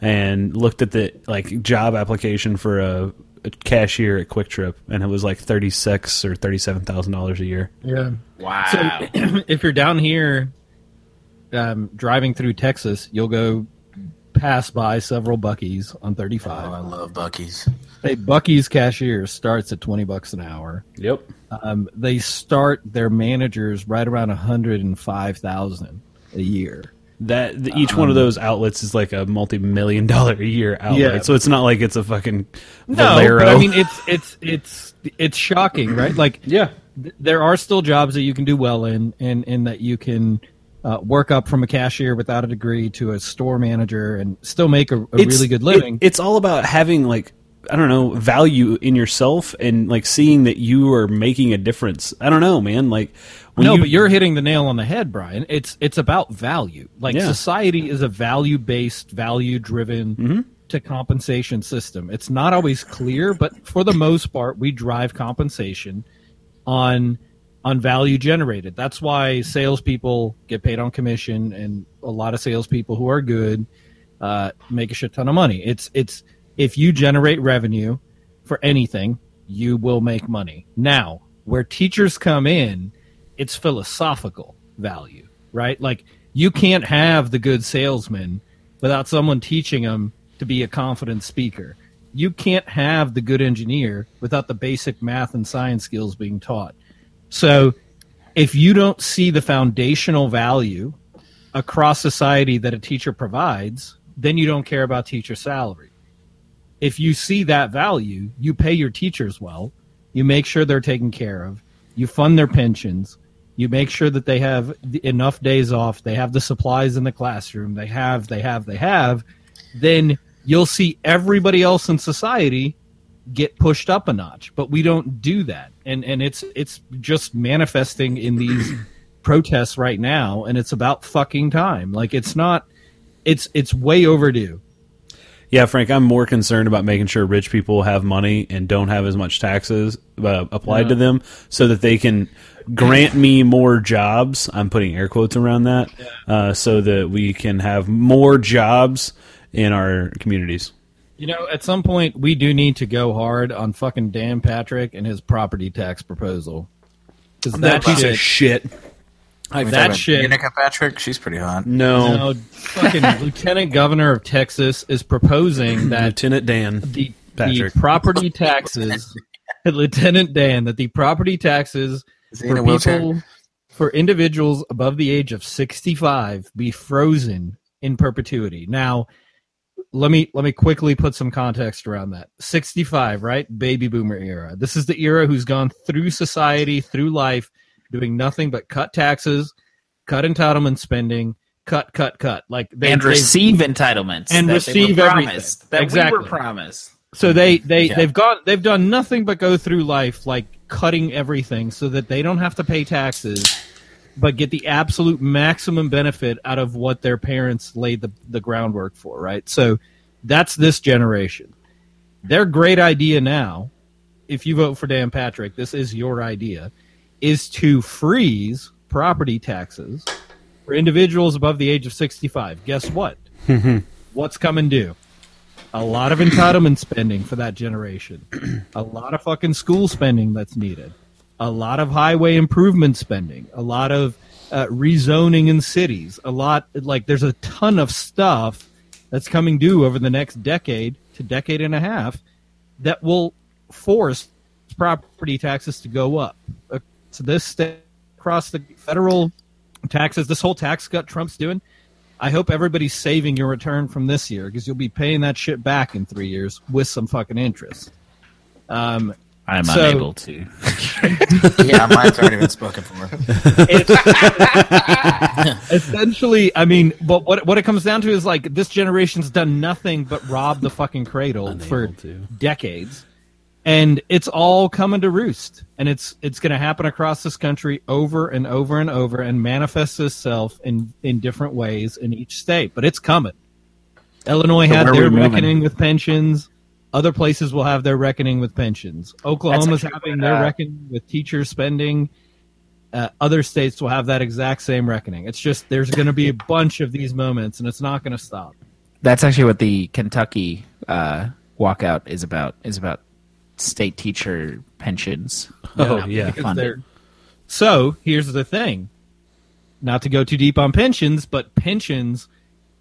[SPEAKER 1] and looked at the like job application for a, a cashier at QuikTrip, and it was like thirty six or thirty seven thousand dollars a year.
[SPEAKER 2] Yeah.
[SPEAKER 3] Wow.
[SPEAKER 2] So if you're down here um, driving through Texas, you'll go pass by several Buc-ee's on thirty five.
[SPEAKER 5] Oh,
[SPEAKER 2] 35.
[SPEAKER 5] I love Buc-ee's.
[SPEAKER 2] Hey, Buc-ee's cashier starts at 20 bucks an hour.
[SPEAKER 1] Yep.
[SPEAKER 2] Um, they start their managers right around 105,000 a year.
[SPEAKER 1] That the, each one of those outlets is like a multi million dollar a year outlet,
[SPEAKER 2] Yeah.
[SPEAKER 1] so it's not like it's a fucking
[SPEAKER 2] No,
[SPEAKER 1] Valero.
[SPEAKER 2] but I mean it's it's it's it's shocking, right? Like
[SPEAKER 1] yeah,
[SPEAKER 2] th- there are still jobs that you can do well in, and and that you can uh, work up from a cashier without a degree to a store manager and still make a, a really good
[SPEAKER 1] it-
[SPEAKER 2] living.
[SPEAKER 1] it's all about having like I don't know value in yourself and like seeing that you are making a difference. I don't know, man. Like when
[SPEAKER 2] no,
[SPEAKER 1] you,
[SPEAKER 2] but you're hitting the nail on the head, Brian. It's it's about value. Like
[SPEAKER 1] Yeah.
[SPEAKER 2] society is a value based, value driven
[SPEAKER 1] Mm-hmm.
[SPEAKER 2] to compensation system. It's not always clear, but for the most part, we drive compensation on on value generated. That's why salespeople get paid on commission, and a lot of salespeople who are good uh, make a shit ton of money. It's it's if you generate revenue for anything, you will make money. Now, where teachers come in, it's philosophical value, right? Like you can't have the good salesman without someone teaching them to be a confident speaker. You can't have the good engineer without the basic math and science skills being taught. So, if you don't see the foundational value across society that a teacher provides, then you don't care about teacher salary. if you see that value, you pay your teachers well, you make sure they're taken care of, you fund their pensions, you make sure that they have enough days off, they have the supplies in the classroom, they have, they have, they have, then you'll see everybody else in society get pushed up a notch. But we don't do that. And and it's it's just manifesting in these protests right now and it's about fucking time. Like it's not it's it's way overdue.
[SPEAKER 1] Yeah, Frank, I'm more concerned about making sure rich people have money and don't have as much taxes uh, applied to them so that they can grant me more jobs. I'm putting air quotes around that uh, so that we can have more jobs in our communities.
[SPEAKER 2] You know, at some point we do need to go hard on fucking Dan Patrick and his property tax proposal. Cuz that,
[SPEAKER 1] piece
[SPEAKER 2] shit,
[SPEAKER 1] of shit.
[SPEAKER 2] that shit
[SPEAKER 5] Danica Patrick, she's pretty hot.
[SPEAKER 1] No.
[SPEAKER 2] No, fucking Lieutenant Governor of Texas is proposing that
[SPEAKER 1] Lieutenant Dan.
[SPEAKER 2] the, the
[SPEAKER 1] Patrick.
[SPEAKER 2] property taxes, Lieutenant Dan, that the property taxes
[SPEAKER 5] Is he in
[SPEAKER 2] for
[SPEAKER 5] a wheelchair?
[SPEAKER 2] people, for individuals above the age of 65 be frozen in perpetuity. Now, let me let me quickly put some context around that. 65, right? Baby boomer era. This is the era who's gone through society, through life, doing nothing but cut taxes, cut entitlement spending, cut, cut, cut. Like they,
[SPEAKER 3] and
[SPEAKER 2] they-
[SPEAKER 3] receive entitlements
[SPEAKER 2] And
[SPEAKER 3] that they
[SPEAKER 2] receive
[SPEAKER 3] were
[SPEAKER 2] everything.
[SPEAKER 3] promised, that we
[SPEAKER 2] Exactly.
[SPEAKER 3] were promised.
[SPEAKER 2] So they they
[SPEAKER 3] Yeah.
[SPEAKER 2] they've gone they've done nothing but go through life like cutting everything so that they don't have to pay taxes but get the absolute maximum benefit out of what their parents laid the, the groundwork for, right? So that's this generation. Their great idea now, if you vote for Dan Patrick, this is your idea, is to freeze property taxes for individuals above the age of 65. Guess what? What's coming due? A lot of entitlement spending for that generation, a lot of fucking school spending that's needed, a lot of highway improvement spending, a lot of uh, rezoning in cities, a lot like there's a ton of stuff that's coming due over the next decade to decade and a half that will force property taxes to go up. Uh, so this state across the federal taxes, this whole tax cut Trump's doing. I hope everybody's saving your return from this year because you'll be paying that shit back in three years with some fucking interest. Um,
[SPEAKER 3] I'm
[SPEAKER 2] So-
[SPEAKER 3] unable to.
[SPEAKER 5] yeah, mine's already been spoken for.
[SPEAKER 2] essentially, I mean, but what what it comes down to is like this generation's done nothing but rob the fucking cradle for
[SPEAKER 1] to.
[SPEAKER 2] decades, and it's all coming to roost, and it's it's going to happen across this country over and over and over, and manifest itself in in different ways in each state, but it's coming. Illinois
[SPEAKER 3] So
[SPEAKER 2] had their reckoning with pensions. Other places will have their reckoning with pensions. Oklahoma's having their
[SPEAKER 3] uh,
[SPEAKER 2] reckoning with teacher spending. Uh, other states will have that exact same reckoning. It's just there's going to be a bunch of these moments, and it's not going to stop.
[SPEAKER 3] That's actually what the Kentucky uh, walkout is about. Is about state teacher pensions.
[SPEAKER 1] Oh, yeah.
[SPEAKER 2] because So here's the thing: not to go too deep on pensions, but pensions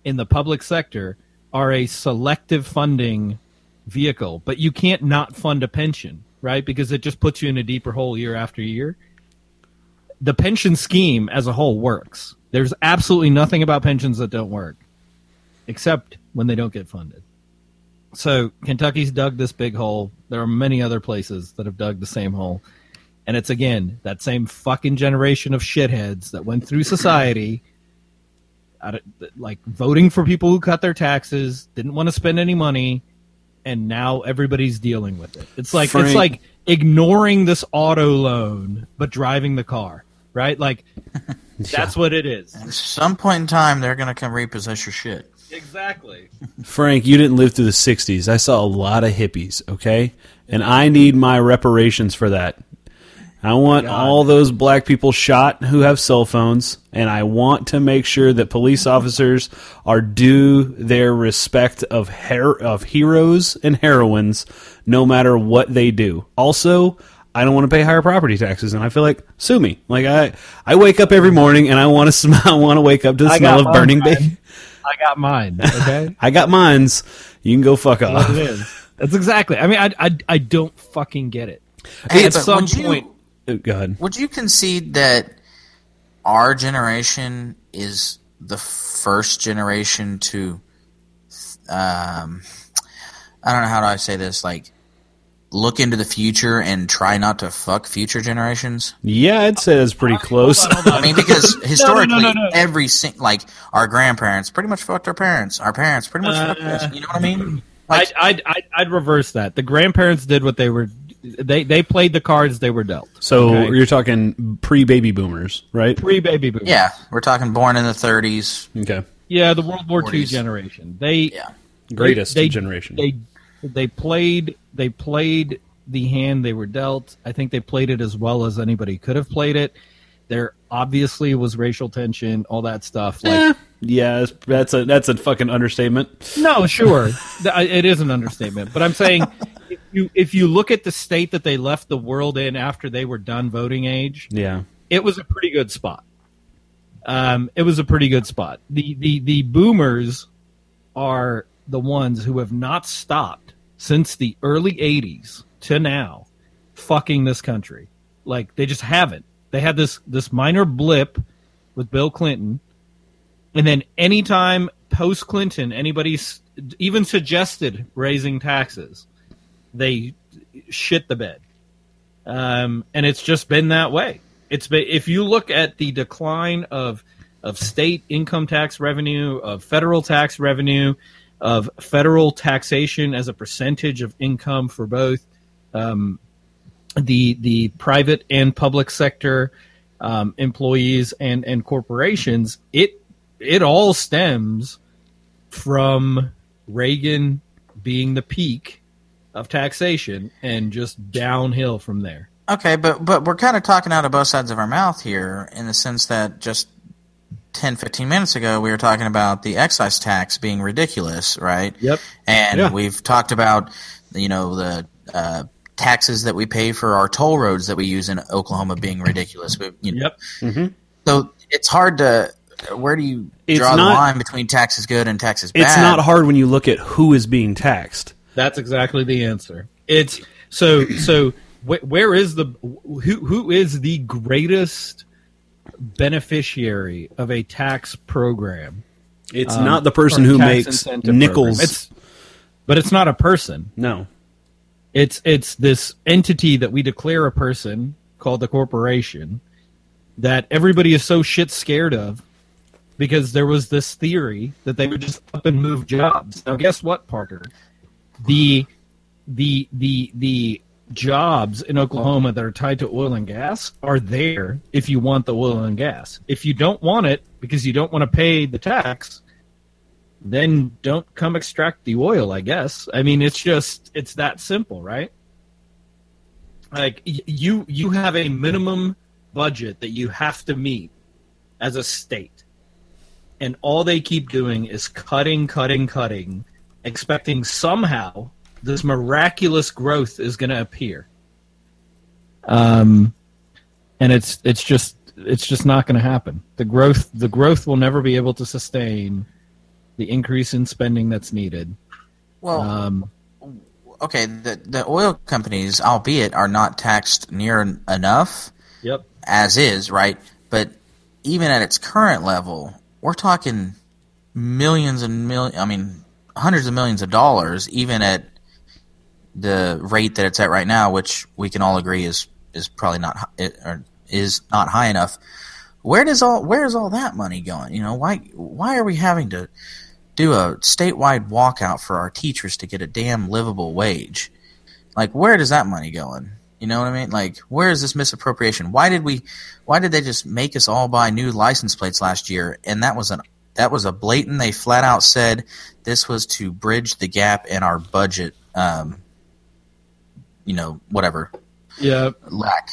[SPEAKER 2] in the public sector are a selective funding vehicle. But you can't not fund a pension, right? Because it just puts you in a deeper hole year after year. The pension scheme as a whole works. There's absolutely nothing about pensions that don't work, except when they don't get funded. So Kentucky's dug this big hole. There are many other places that have dug the same hole. And it's again that same fucking generation of shitheads that went through society, like voting for people who cut their taxes, didn't want to spend any money, and now everybody's dealing with it. It's like it's like ignoring this auto loan but driving the car, right? Like that's what it is.
[SPEAKER 5] At some point in time, they're gonna come repossess your shit.
[SPEAKER 2] Exactly.
[SPEAKER 1] Frank, you didn't live through the 60s. I saw a lot of hippies, okay? And I need my reparations for that. I want all those black people shot who have cell phones, and I want to make sure that police officers are due their respect of her- of heroes and heroines, no matter what they do. Also, I don't want to pay higher property taxes, and I feel like sue me. Like I, I wake up every morning and I want to smell. I want to wake up to the
[SPEAKER 2] I
[SPEAKER 1] smell of burning bacon.
[SPEAKER 2] I got mine. Okay.
[SPEAKER 1] I got mines. You can go fuck
[SPEAKER 2] what
[SPEAKER 1] off.
[SPEAKER 2] it is. That's exactly. I mean, I, I, I don't fucking get it.
[SPEAKER 5] Hey,
[SPEAKER 2] At some
[SPEAKER 5] would you-
[SPEAKER 2] point,
[SPEAKER 1] Oh, Go ahead.
[SPEAKER 5] Would you concede that our generation is the first generation to um, I don't know how do I say this like look into the future and try not to fuck future generations.
[SPEAKER 1] Yeah, I'd say that's pretty close.
[SPEAKER 5] I mean, because historically,
[SPEAKER 2] no, no.
[SPEAKER 5] every sing- like our grandparents pretty much fucked our parents. Our parents pretty much fucked us. You know what I mean? Like,
[SPEAKER 2] I'd, I'd, I'd, I'd reverse that. The grandparents did what they were. They they played the cards they were dealt.
[SPEAKER 1] So
[SPEAKER 2] Okay.
[SPEAKER 1] you're talking pre-baby boomers, right?
[SPEAKER 2] Pre baby boom.
[SPEAKER 5] yeah, we're talking born in the 30s.
[SPEAKER 1] Okay,
[SPEAKER 2] yeah. The World War II generation. They
[SPEAKER 5] Yeah.
[SPEAKER 1] greatest
[SPEAKER 2] they,
[SPEAKER 1] generation.
[SPEAKER 2] They they played they played the hand they were dealt. I think they played it as well as anybody could have played it. There obviously was racial tension, all that stuff. Like,
[SPEAKER 1] Eh, yeah, that's- that's a that's a fucking understatement.
[SPEAKER 2] no, sure, it is an understatement. But I'm saying, if you if you look at the state that they left the world in after they were done voting age,
[SPEAKER 1] Yeah,
[SPEAKER 2] it was a pretty good spot. Um, it was a pretty good spot. The the the boomers are the ones who have not stopped since the early '80s to now, fucking this country. Like they just haven't. They had this this minor blip with Bill Clinton, and then anytime post Clinton, anybody even suggested raising taxes, they shit the bed um, and it's just been that way. It's been if you look at the decline of of state income tax revenue, of federal tax revenue, of federal taxation as a percentage of income for both um, the the private and public sector um, employees and and corporations, it it all stems from Reagan being the peak of taxation and just downhill from there.
[SPEAKER 5] Okay, but but we're kind of talking out of both sides of our mouth here in the sense that just 10, 15 minutes ago we were talking about the excise tax being ridiculous, right?
[SPEAKER 2] Yep.
[SPEAKER 5] And
[SPEAKER 1] Yeah.
[SPEAKER 5] we've talked about you know the uh, taxes that we pay for our toll roads that we use in Oklahoma being ridiculous. We, you know,
[SPEAKER 2] Yep.
[SPEAKER 5] So it's hard to where do you
[SPEAKER 1] It's
[SPEAKER 5] draw
[SPEAKER 1] not-
[SPEAKER 5] the line between taxes good and taxes bad?
[SPEAKER 1] it's not hard when you look at who is being taxed.
[SPEAKER 2] That's exactly the answer. It's so so. Wh- where is the who who is the greatest beneficiary of a tax program?
[SPEAKER 1] It's
[SPEAKER 2] um,
[SPEAKER 1] not the person who makes nickels.
[SPEAKER 2] It's but it's not a person.
[SPEAKER 1] no,
[SPEAKER 2] It's it's this entity that we declare a person called the corporation that everybody is so shit scared of because there was this theory that they would just up and move jobs. Now guess what, Parker? The the the the jobs in Oklahoma that are tied to oil and gas are there if you want the oil and gas. If you don't want it because you don't want to pay the tax, then don't come extract the oil, I guess. I mean, it's just it's that simple, right? Like you you have a minimum budget that you have to meet as a state. And all they keep doing is cutting, cutting, cutting, expecting somehow this miraculous growth is going to appear. Um and it's it's just it's just not going to happen. The growth the growth will never be able to sustain the increase in spending that's needed.
[SPEAKER 5] Well,
[SPEAKER 2] Um,
[SPEAKER 5] okay, the the oil companies, albeit, are not taxed near enough
[SPEAKER 2] yep.
[SPEAKER 5] as is, right? But even at its current level, we're talking millions and million. I mean, hundreds of millions of dollars, even at the rate that it's at right now, which we can all agree is is probably not or is not high enough. Where does all where is all that money going? You know, why why are we having to do a statewide walkout for our teachers to get a damn livable wage? Like, where does that money going? You know what I mean? Like, where is this misappropriation? Why did we? Why did they just make us all buy new license plates last year? And that was an that was a blatant. They flat out said this was to bridge the gap in our budget. Um, you know, whatever
[SPEAKER 2] Yeah.
[SPEAKER 5] lack,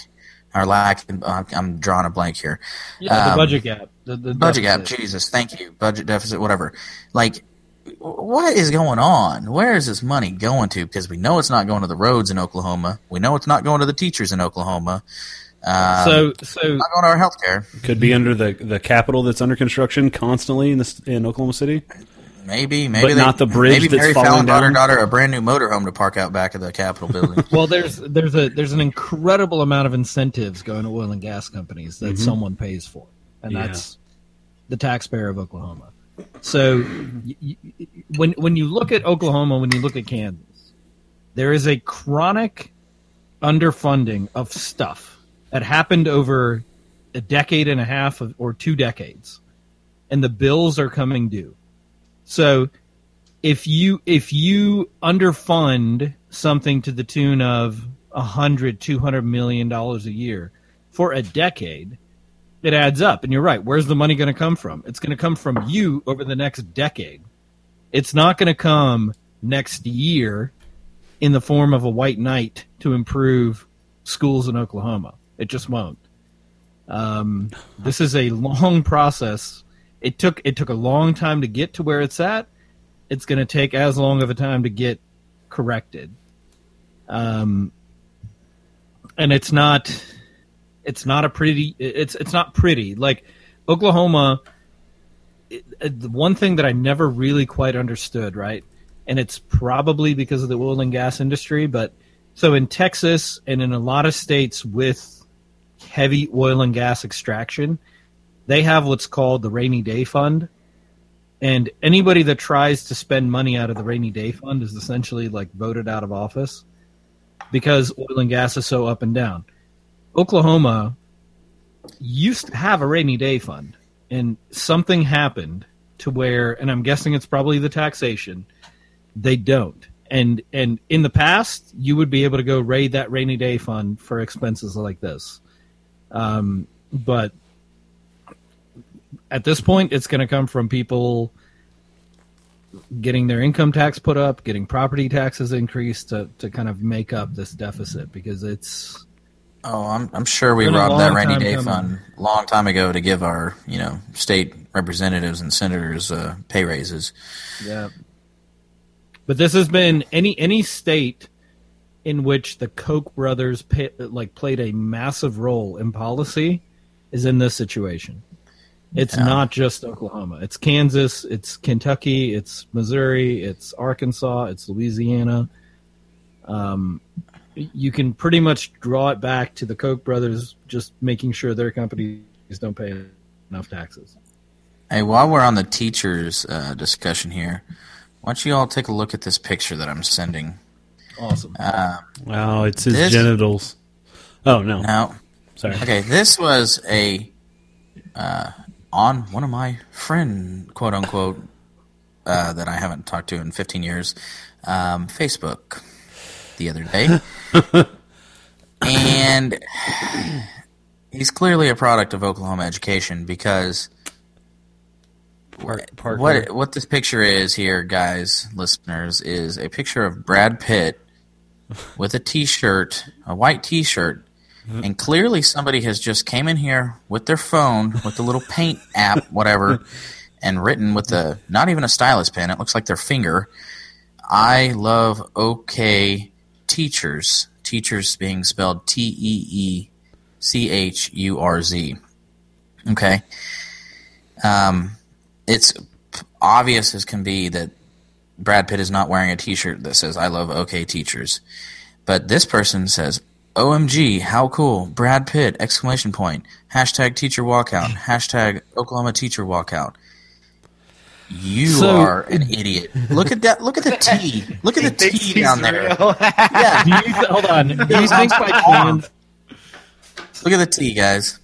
[SPEAKER 5] our lack. I'm, I'm drawing a blank here.
[SPEAKER 2] Yeah, the
[SPEAKER 5] Um,
[SPEAKER 2] budget gap. The, the
[SPEAKER 5] budget gap. Jesus, thank you. Budget deficit, whatever. Like, what is going on? Where is this money going to? Because we know it's not going to the roads in Oklahoma. We know it's not going to the teachers in Oklahoma. Um,
[SPEAKER 2] So so
[SPEAKER 5] not going to our healthcare.
[SPEAKER 1] could be under the the Capitol that's under construction constantly in this in Oklahoma City.
[SPEAKER 5] Maybe, maybe
[SPEAKER 1] But
[SPEAKER 5] they-
[SPEAKER 1] not the bridge
[SPEAKER 5] Maybe
[SPEAKER 1] that's
[SPEAKER 5] Mary
[SPEAKER 1] falling
[SPEAKER 5] Fallin bought her
[SPEAKER 1] down?
[SPEAKER 5] daughter a brand new motorhome to park out back of the Capitol building.
[SPEAKER 2] well there's there's a there's an incredible amount of incentives going to oil and gas companies that mm-hmm. someone pays for. And
[SPEAKER 1] Yeah.
[SPEAKER 2] that's the taxpayer of Oklahoma. So y- y- when when you look at Oklahoma, when you look at Kansas, there is a chronic underfunding of stuff that happened over a decade and a half of, or two decades, and the bills are coming due. So if you if you underfund something to the tune of a hundred, two hundred million dollars a year for a decade, it adds up. And you're right. Where's the money going to come from? It's going to come from you over the next decade. It's not going to come next year in the form of a white knight to improve schools in Oklahoma. It just won't. Um, this is a long process. It took it took a long time to get to where it's at. It's going to take as long of a time to get corrected. Um, and it's not it's not a pretty it's it's not pretty like Oklahoma. It, it, the one thing that I never really quite understood, right? And it's probably because of the oil and gas industry, but so in Texas and in a lot of states with heavy oil and gas extraction, they have what's called the rainy day fund. And anybody that tries to spend money out of the rainy day fund is essentially like voted out of office because oil and gas is so up and down. Oklahoma used to have a rainy day fund, and something happened to where, and I'm guessing it's probably the taxation. They don't, and and in the past, you would be able to go raid that rainy day fund for expenses like this, um, but at this point, it's going to come from people getting their income tax put up, getting property taxes increased to, to kind of make up this deficit because it's
[SPEAKER 5] Oh, I'm I'm sure we robbed that rainy day
[SPEAKER 2] coming.
[SPEAKER 5] fund a long time ago to give our you know state representatives and senators uh, pay raises.
[SPEAKER 2] Yeah. But this has been any any state in which the Koch brothers pay, like played a massive role in policy is in this situation. It's
[SPEAKER 5] Yeah.
[SPEAKER 2] not just Oklahoma. It's Kansas, it's Kentucky, it's Missouri, it's Arkansas, it's Louisiana. Um, you can pretty much draw it back to the Koch brothers just making sure their companies don't pay enough taxes.
[SPEAKER 5] Hey, while we're on the teachers uh, discussion here, why don't you all take a look at this picture that I'm sending?
[SPEAKER 2] Awesome.
[SPEAKER 5] Uh,
[SPEAKER 1] Wow, it's his
[SPEAKER 5] This-
[SPEAKER 1] genitals. Oh no,
[SPEAKER 5] No.
[SPEAKER 1] sorry.
[SPEAKER 5] okay, this was a uh, on one of my friend quote unquote uh, that I haven't talked to in 15 years, um, Facebook, the other day, and he's clearly a product of Oklahoma education because
[SPEAKER 1] part
[SPEAKER 5] what what this picture is here, guys, listeners, is a picture of Brad Pitt with a T-shirt, a white T-shirt, and clearly somebody has just came in here with their phone with the little paint app, whatever, and written with the not even a stylus pen. It looks like their finger. I love OK teachers. Teachers being spelled T E E C H U R Z. Okay. Um, it's obvious as can be that Brad Pitt is not wearing a T-shirt that says "I love OK Teachers," but this person says, "OMG, how cool! Brad Pitt!" Exclamation point! Hashtag Teacher Walkout! Hashtag Oklahoma Teacher Walkout! You
[SPEAKER 2] So-
[SPEAKER 5] are an idiot. Look at that! Look at the T! Look at the T down there! Yeah,
[SPEAKER 2] Do you th- hold on? Do you think by chance
[SPEAKER 5] look at the T, guys.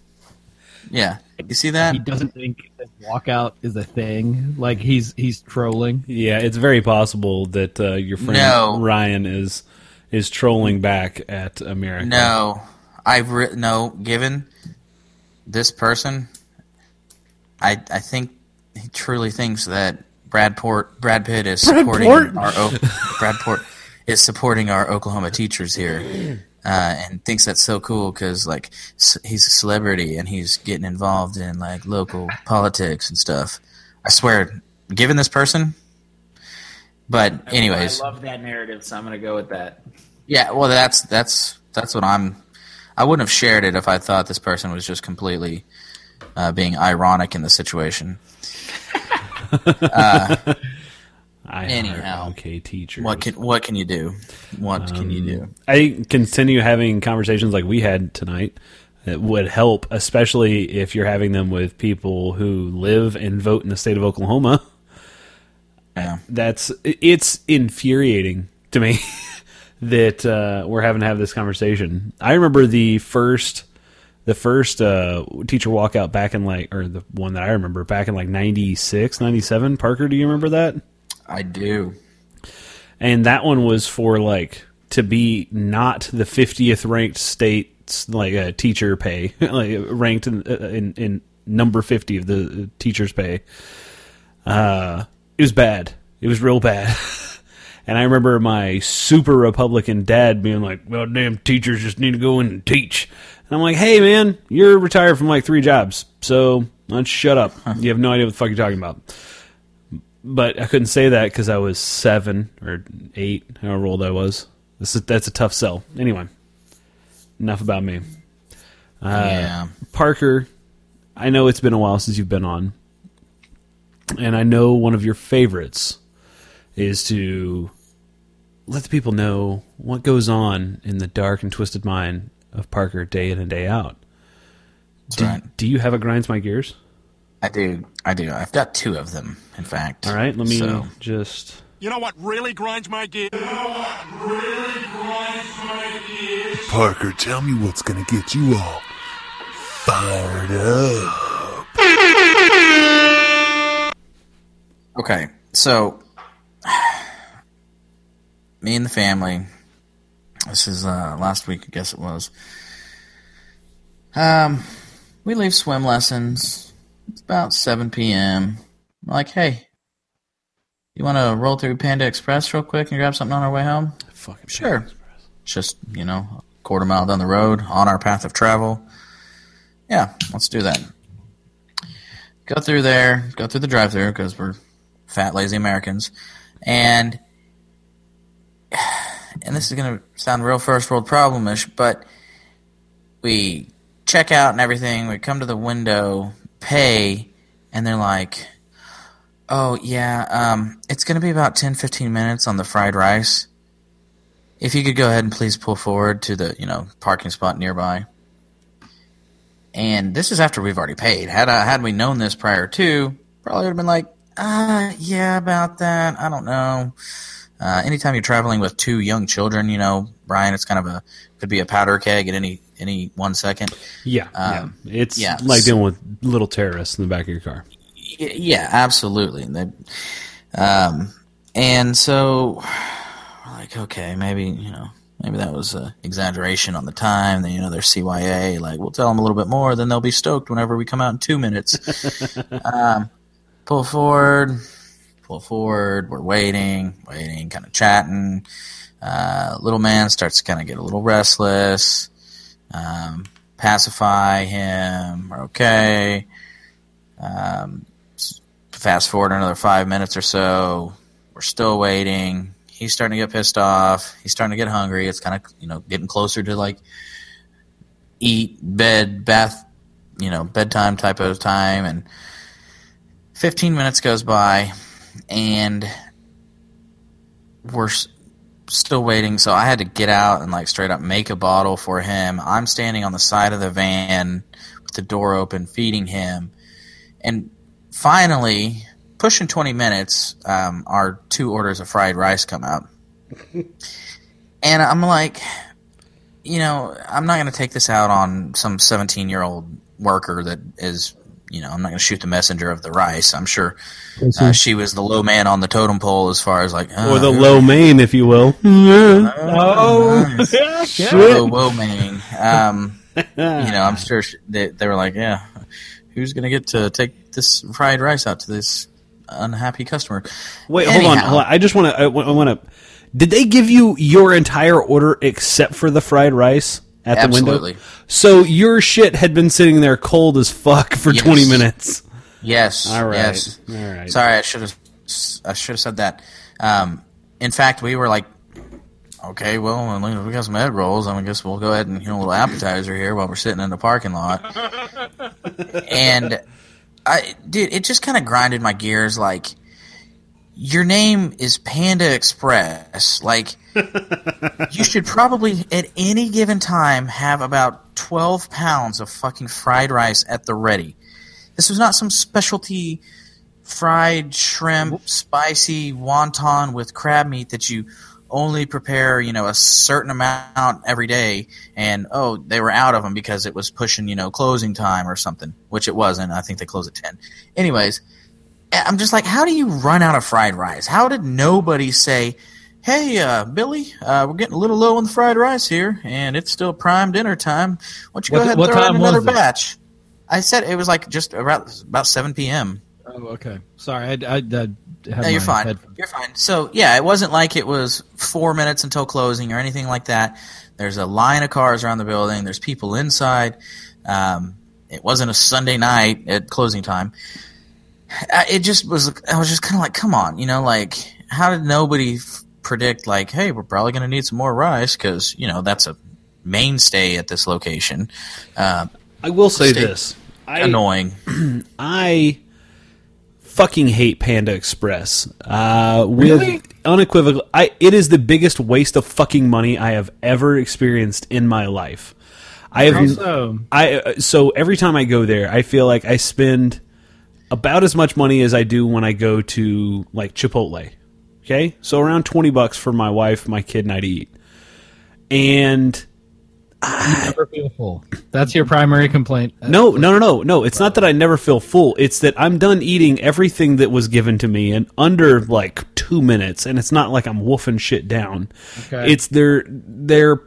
[SPEAKER 5] Yeah, you see that?
[SPEAKER 2] he doesn't think that walkout is a thing? Like he's he's trolling.
[SPEAKER 1] Yeah, it's very possible that uh, your friend
[SPEAKER 5] No.
[SPEAKER 1] Ryan is is trolling back at America.
[SPEAKER 5] No, I've re- no. Given this person, I I think he truly thinks that Brad Port Brad Pitt is supporting
[SPEAKER 1] Port?
[SPEAKER 5] our o- Brad Port is supporting our Oklahoma teachers here, uh, and thinks that's so cool because like c- he's a celebrity and he's getting involved in like local politics and stuff. I swear, given this person. But anyways,
[SPEAKER 3] I love that narrative, so I'm going to go with that.
[SPEAKER 5] yeah, well, that's that's that's what I'm. I wouldn't have shared it if I thought this person was just completely uh, being ironic in the situation.
[SPEAKER 1] I
[SPEAKER 5] Anyhow.
[SPEAKER 1] hire okay, teacher.
[SPEAKER 5] What can what can you do? What can you do?
[SPEAKER 1] I continue having conversations like we had tonight. That would help, especially if you're having them with people who live and vote in the state of Oklahoma.
[SPEAKER 5] Yeah,
[SPEAKER 1] That's it's infuriating to me that uh, we're having to have this conversation. I remember the first the first uh, teacher walkout back in like or the one that I remember back in like 96, 97. Parker, do you remember that?
[SPEAKER 5] I do.
[SPEAKER 1] And that one was for like to be not the 50th ranked state like a teacher pay like ranked in, uh, in in number 50 of the teachers pay. Uh it was bad. It was real bad. And I remember my super Republican dad being like, well, damn, teachers just need to go in and teach. And I'm like, hey, man, you're retired from like three jobs. So let's shut up. You have no idea what the fuck you're talking about. But I couldn't say that because I was seven or eight, however old I was. This is, that's a tough sell. Anyway, enough about me. Uh,
[SPEAKER 5] yeah.
[SPEAKER 1] Parker, I know it's been a while since you've been on. And I know one of your favorites is to let the people know what goes on in the dark and twisted mind of Parker day in and day out.
[SPEAKER 5] That's
[SPEAKER 1] Do,
[SPEAKER 5] right.
[SPEAKER 1] do you have a grinds my gears?
[SPEAKER 5] I do. I do. I've got two of them, in fact.
[SPEAKER 1] All right, let me
[SPEAKER 5] So,
[SPEAKER 1] just.
[SPEAKER 6] You know what really grinds my gears?
[SPEAKER 4] Parker, tell me what's gonna get you all fired up.
[SPEAKER 5] okay, so me and the family. This is uh, last week, I guess it was. Um, we leave swim lessons. It's about seven p.m. I'm like, hey, you want to roll through Panda Express real quick and grab something on our way home?
[SPEAKER 1] Fucking
[SPEAKER 5] Sure. Just, you know, a quarter mile down the road on our path of travel. Yeah, let's do that. Go through there, go through the drive through because we're fat, lazy Americans. And and this is going to sound real first world problemish, but we check out and everything. We come to the window, pay, and they're like, oh, yeah, um, it's going to be about 10, 15 minutes on the fried rice. If you could go ahead and please pull forward to the, you know, parking spot nearby. And this is after we've already paid. Had I, had we known this prior to, probably would have been like, ah, yeah, about that. I don't know. Uh, anytime you're traveling with two young children, you know, Brian, it's kind of a could be a powder keg at any any one second.
[SPEAKER 1] Yeah,
[SPEAKER 5] Um,
[SPEAKER 1] yeah. It's
[SPEAKER 5] yeah,
[SPEAKER 1] like
[SPEAKER 5] so-
[SPEAKER 1] dealing with little terrorists in the back of your car.
[SPEAKER 5] Y- Yeah, absolutely. And they, um, and so we're like, okay, maybe you know, maybe that was an exaggeration on the time. Then you know, they're CYA. Like, we'll tell them a little bit more, then they'll be stoked whenever we come out in two minutes. um, pull forward, pull forward. We're waiting, waiting, kind of chatting. Uh, little man starts to kind of get a little restless. Um, pacify him. We're okay. Um, fast forward another five minutes or so. We're still waiting. He's starting to get pissed off. He's starting to get hungry. It's kind of you know getting closer to like eat, bed, bath, you know, bedtime type of time. And 15 minutes goes by, and we're still waiting. So I had to get out and like straight up make a bottle for him. I'm standing on the side of the van with the door open, feeding him. And finally, pushing 20 minutes, um, our two orders of fried rice come out. and I'm like, you know, I'm not going to take this out on some 17 year old worker that is, you know, I'm not going to shoot the messenger of the rice. I'm sure uh, she was the low man on the totem pole as far as like, uh,
[SPEAKER 1] Or the low main, if you will.
[SPEAKER 5] Oh, nice. Low, low man. Um, you know, I'm sure sh- they, they were like, yeah, who's going to get to take this fried rice out to this unhappy customer?
[SPEAKER 1] Wait, hold on, hold on. I just want to. I want to. Did they give you your entire order except for the fried rice at the
[SPEAKER 5] Absolutely.
[SPEAKER 1] window? So your shit had been sitting there cold as fuck for
[SPEAKER 5] Yes.
[SPEAKER 1] twenty minutes.
[SPEAKER 5] Yes.
[SPEAKER 1] All right.
[SPEAKER 5] Yes.
[SPEAKER 1] All right.
[SPEAKER 5] Sorry, I should have. I should have said that. Um, in fact, we were like, okay, well, we got some egg rolls. I guess we'll go ahead and you know a little appetizer here while we're sitting in the parking lot. and I, dude, it just kind of grinded my gears. Like, your name is Panda Express. Like, you should probably at any given time have about twelve pounds of fucking fried rice at the ready. This was not some specialty fried shrimp, spicy wonton with crab meat that you only prepare you know a certain amount every day, and oh they were out of them because it was pushing you know closing time or something, which it wasn't. I think they close at ten. Anyways, I'm just like, how do you run out of fried rice? How did nobody say? Hey, uh, Billy, uh, we're getting a little low on the fried rice here, and it's still prime dinner time. Why don't you go
[SPEAKER 2] What-
[SPEAKER 5] ahead and throw in another batch? I said it was like just about about seven p.m.
[SPEAKER 2] Oh, okay. Sorry, I, I, I had
[SPEAKER 5] No, you're fine.
[SPEAKER 2] headphones-
[SPEAKER 5] You're fine. So yeah, it wasn't like it was four minutes until closing or anything like that. There's a line of cars around the building. There's people inside. Um, it wasn't a Sunday night at closing time. I- It just was. I was just kind of like, come on, you know, like how did nobody f- predict like, hey, we're probably going to need some more rice because you know that's a mainstay at this location. Uh,
[SPEAKER 1] I will say this.
[SPEAKER 5] Annoying.
[SPEAKER 1] I fucking hate Panda Express. Uh, with
[SPEAKER 2] Really?
[SPEAKER 1] unequivocal, I it is the biggest waste of fucking money I have ever experienced in my life. I have
[SPEAKER 2] How so?
[SPEAKER 1] I uh, so every time I go there, I feel like I spend about as much money as I do when I go to like Chipotle. Okay, so around twenty bucks for my wife, my kid, and I to eat. And
[SPEAKER 2] Never feel full. That's your primary complaint.
[SPEAKER 1] no, no, no, no, no. It's not that I never feel full. It's that I'm done eating everything that was given to me in under like two minutes, and it's not like I'm wolfing shit down.
[SPEAKER 2] Okay.
[SPEAKER 1] It's their their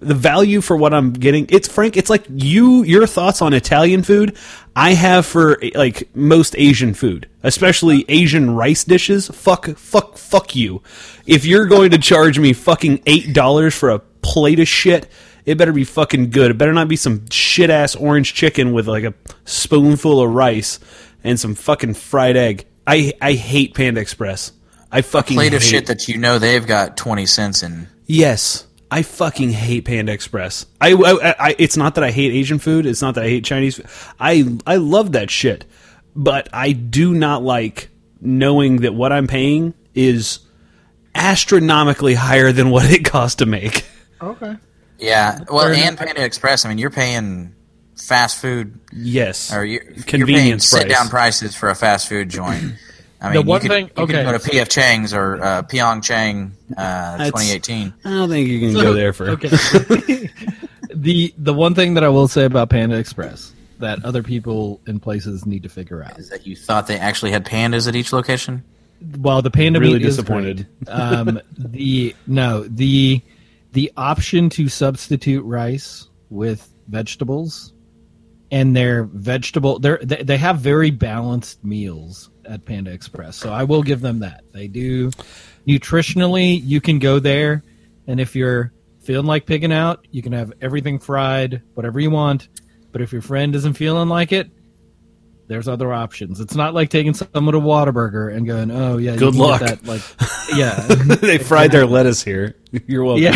[SPEAKER 1] the value for what I'm getting. It's Frank. It's like you your thoughts on Italian food. I have for like most Asian food, especially Asian rice dishes. Fuck, fuck, fuck you. If you're going to charge me fucking eight dollars for a plate of shit, it better be fucking good. It better not be some shit ass orange chicken with like a spoonful of rice and some fucking fried egg. I I hate Panda Express. I fucking
[SPEAKER 5] Plate of shit that you know they've got twenty cents in.
[SPEAKER 1] Yes, I fucking hate Panda Express. I, I, I- it's not that I hate Asian food. It's not that I hate Chinese. food. I I love that shit, but I do not like knowing that what I'm paying is astronomically higher than what it costs to make.
[SPEAKER 2] Okay.
[SPEAKER 5] Yeah, well,
[SPEAKER 2] Fair
[SPEAKER 5] and Panda Express. I mean, you're paying fast food,
[SPEAKER 1] Yes,
[SPEAKER 5] or you're, you're paying
[SPEAKER 1] Convenience
[SPEAKER 5] sit down prices for a fast food joint. I
[SPEAKER 2] The
[SPEAKER 5] mean,
[SPEAKER 2] one
[SPEAKER 5] you could,
[SPEAKER 2] thing-
[SPEAKER 5] you
[SPEAKER 2] okay.
[SPEAKER 5] could go to PF Chang's or uh, Pyeongchang uh, 2018.
[SPEAKER 1] I don't think you can go there for.
[SPEAKER 2] Okay. the the one thing that I will say about Panda Express that other people in places need to figure out.
[SPEAKER 5] Is that you thought they actually had pandas at each location?
[SPEAKER 2] Well, the panda
[SPEAKER 1] Really
[SPEAKER 2] meat is
[SPEAKER 1] disappointed.
[SPEAKER 2] great, um, the no the the option to substitute rice with vegetables and their vegetable they they they have very balanced meals at Panda Express. So I will give them that. They do nutritionally you can go there and if you're feeling like pigging out, you can have everything fried, whatever you want. But if your friend isn't feeling like it, there's other options. It's not like taking someone to Whataburger and going, "Oh yeah, you
[SPEAKER 1] Good luck."
[SPEAKER 2] That, like, yeah,
[SPEAKER 1] they fried their lettuce here. You're welcome.
[SPEAKER 2] yeah.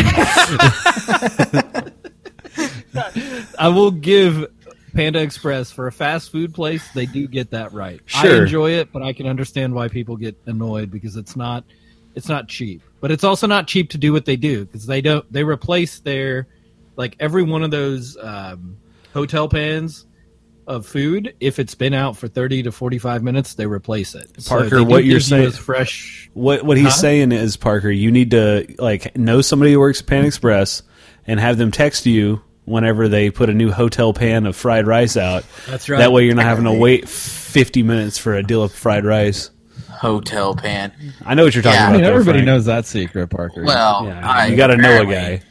[SPEAKER 2] I will give Panda Express for a fast food place. They do get that right. I enjoy it, but I can understand why people get annoyed because it's not it's not cheap. But it's also not cheap to do what they do because they don't they replace their like every one of those um, hotel pans of food. If it's been out for thirty to forty five minutes, they replace it.
[SPEAKER 1] Parker,
[SPEAKER 2] do
[SPEAKER 1] what you're saying-
[SPEAKER 2] is fresh.
[SPEAKER 1] What what he's
[SPEAKER 2] Huh?
[SPEAKER 1] saying is Parker, you need to like know somebody who works at Pan Express and have them text you whenever they put a new hotel pan of fried rice out.
[SPEAKER 2] That's right.
[SPEAKER 1] That way you're not having to wait 50 minutes for a deal of fried rice.
[SPEAKER 5] Hotel pan.
[SPEAKER 1] I know what you're talking
[SPEAKER 5] Yeah.
[SPEAKER 1] about.
[SPEAKER 5] I mean,
[SPEAKER 1] there,
[SPEAKER 2] everybody
[SPEAKER 1] Frank.
[SPEAKER 2] knows that secret, Parker.
[SPEAKER 5] Well,
[SPEAKER 1] Yeah,
[SPEAKER 5] I,
[SPEAKER 1] you got to know a guy.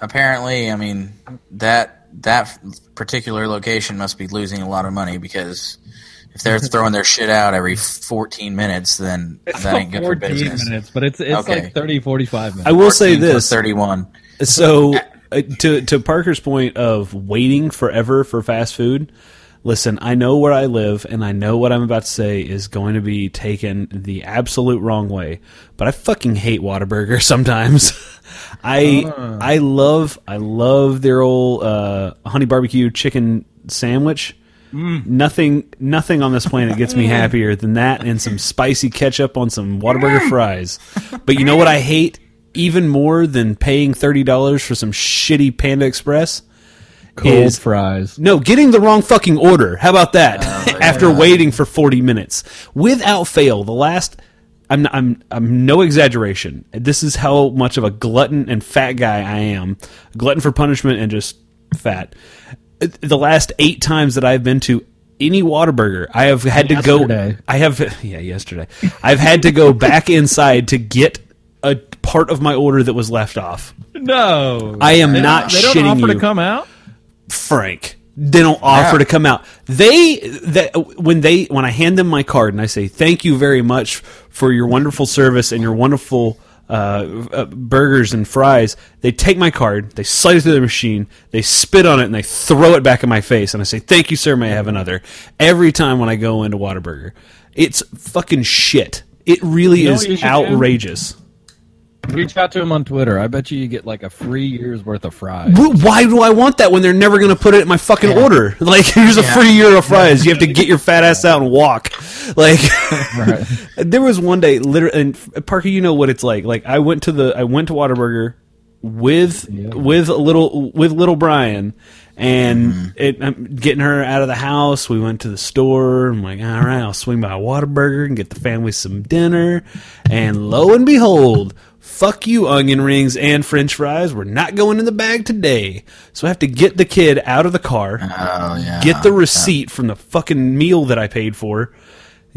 [SPEAKER 5] Apparently, I mean that that particular location must be losing a lot of money because if they're throwing their shit out every 14 minutes, then that ain't good for
[SPEAKER 2] 14
[SPEAKER 5] business.
[SPEAKER 2] minutes, but it's it's
[SPEAKER 5] Okay.
[SPEAKER 2] like 30, 45 minutes.
[SPEAKER 1] I will say this.
[SPEAKER 5] 31.
[SPEAKER 1] So uh, to to Parker's point of waiting forever for fast food, listen, I know where I live and I know what I'm about to say is going to be taken the absolute wrong way, but I fucking hate Whataburger sometimes. I I love I love their old uh, honey barbecue chicken sandwich. Nothing nothing on this planet gets me happier than that and some spicy ketchup on some Whataburger fries. But you know what I hate even more than paying thirty dollars for some shitty Panda Express?
[SPEAKER 2] Cold
[SPEAKER 1] is-
[SPEAKER 2] fries.
[SPEAKER 1] No, getting the wrong fucking order. How about that? Oh, After waiting for 40 minutes. Without fail, the last. I'm, I'm, I'm no exaggeration. This is how much of a glutton and fat guy I am. Glutton for punishment and just fat. The last eight times that I've been to any Whataburger, I have had to go. I have yeah, yesterday. I've had to go back inside to get a part of my order that was left off.
[SPEAKER 2] No,
[SPEAKER 1] I am
[SPEAKER 2] They don't-
[SPEAKER 1] not
[SPEAKER 2] They don't
[SPEAKER 1] shitting
[SPEAKER 2] offer
[SPEAKER 1] you.
[SPEAKER 2] to come out.
[SPEAKER 1] Frank. They don't offer
[SPEAKER 5] Yeah.
[SPEAKER 1] to come out. They that when they when I hand them my card and I say thank you very much for your wonderful service and your wonderful uh, uh, burgers and fries. They take my card, they slide it through the machine, they spit on it, and they throw it back in my face. And I say thank you, sir. May I have another? Every time when I go into Whataburger, it's fucking shit. It really
[SPEAKER 2] You know
[SPEAKER 1] is
[SPEAKER 2] what you should do?
[SPEAKER 1] outrageous.
[SPEAKER 2] Reach out to him on Twitter. I bet you you get like a free year's worth of fries.
[SPEAKER 1] Why do I want that when they're never going to put it in my fucking order? Like, here's a free year of fries. You have to get your fat ass out and walk. Like,
[SPEAKER 2] Right.
[SPEAKER 1] there was one day, literally, and Parker, you know what it's like. Like, I went to the, I went to Whataburger with with a little with little Brian, and mm-hmm. it, I'm getting her out of the house. We went to the store. I'm like, all right, I'll swing by Whataburger and get the family some dinner. And lo and behold, fuck you, onion rings and French fries. We're not going in the bag today. So I have to get the kid out of the car
[SPEAKER 5] Oh yeah.
[SPEAKER 1] get the receipt from the fucking meal that I paid for.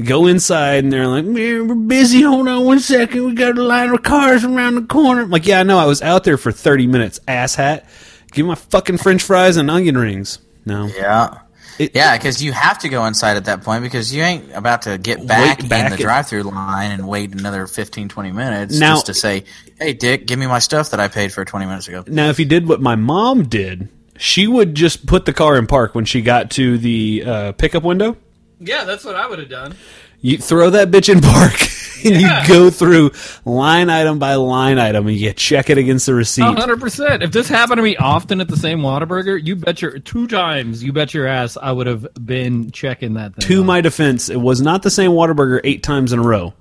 [SPEAKER 1] Go inside and they're like, "Man, we're busy. Hold on one second. We got a line of cars around the corner. I'm like, yeah, I know. I was out there for 30 minutes, asshat. Give me my fucking french fries and onion rings. No.
[SPEAKER 5] Yeah.
[SPEAKER 1] It-
[SPEAKER 5] yeah, because you have to go inside at that point because you ain't about to get back,
[SPEAKER 1] back
[SPEAKER 5] in the
[SPEAKER 1] and-
[SPEAKER 5] drive-through line and wait another 15, 20 minutes
[SPEAKER 1] Now-
[SPEAKER 5] just to say, "Hey, Dick, give me my stuff that I paid for 20 minutes ago."
[SPEAKER 1] Now, if you did what my mom did, she would just put the car in park when she got to the uh, pickup window.
[SPEAKER 2] Yeah, that's what I would have done.
[SPEAKER 1] You throw that bitch in park and you go through line item by line item and you check it against the receipt.
[SPEAKER 2] hundred percent. If this happened to me often at the same Whataburger, you bet your two times, you bet your ass, I would have been checking that. Thing
[SPEAKER 1] to my defense, it was not the same Whataburger eight times in a row.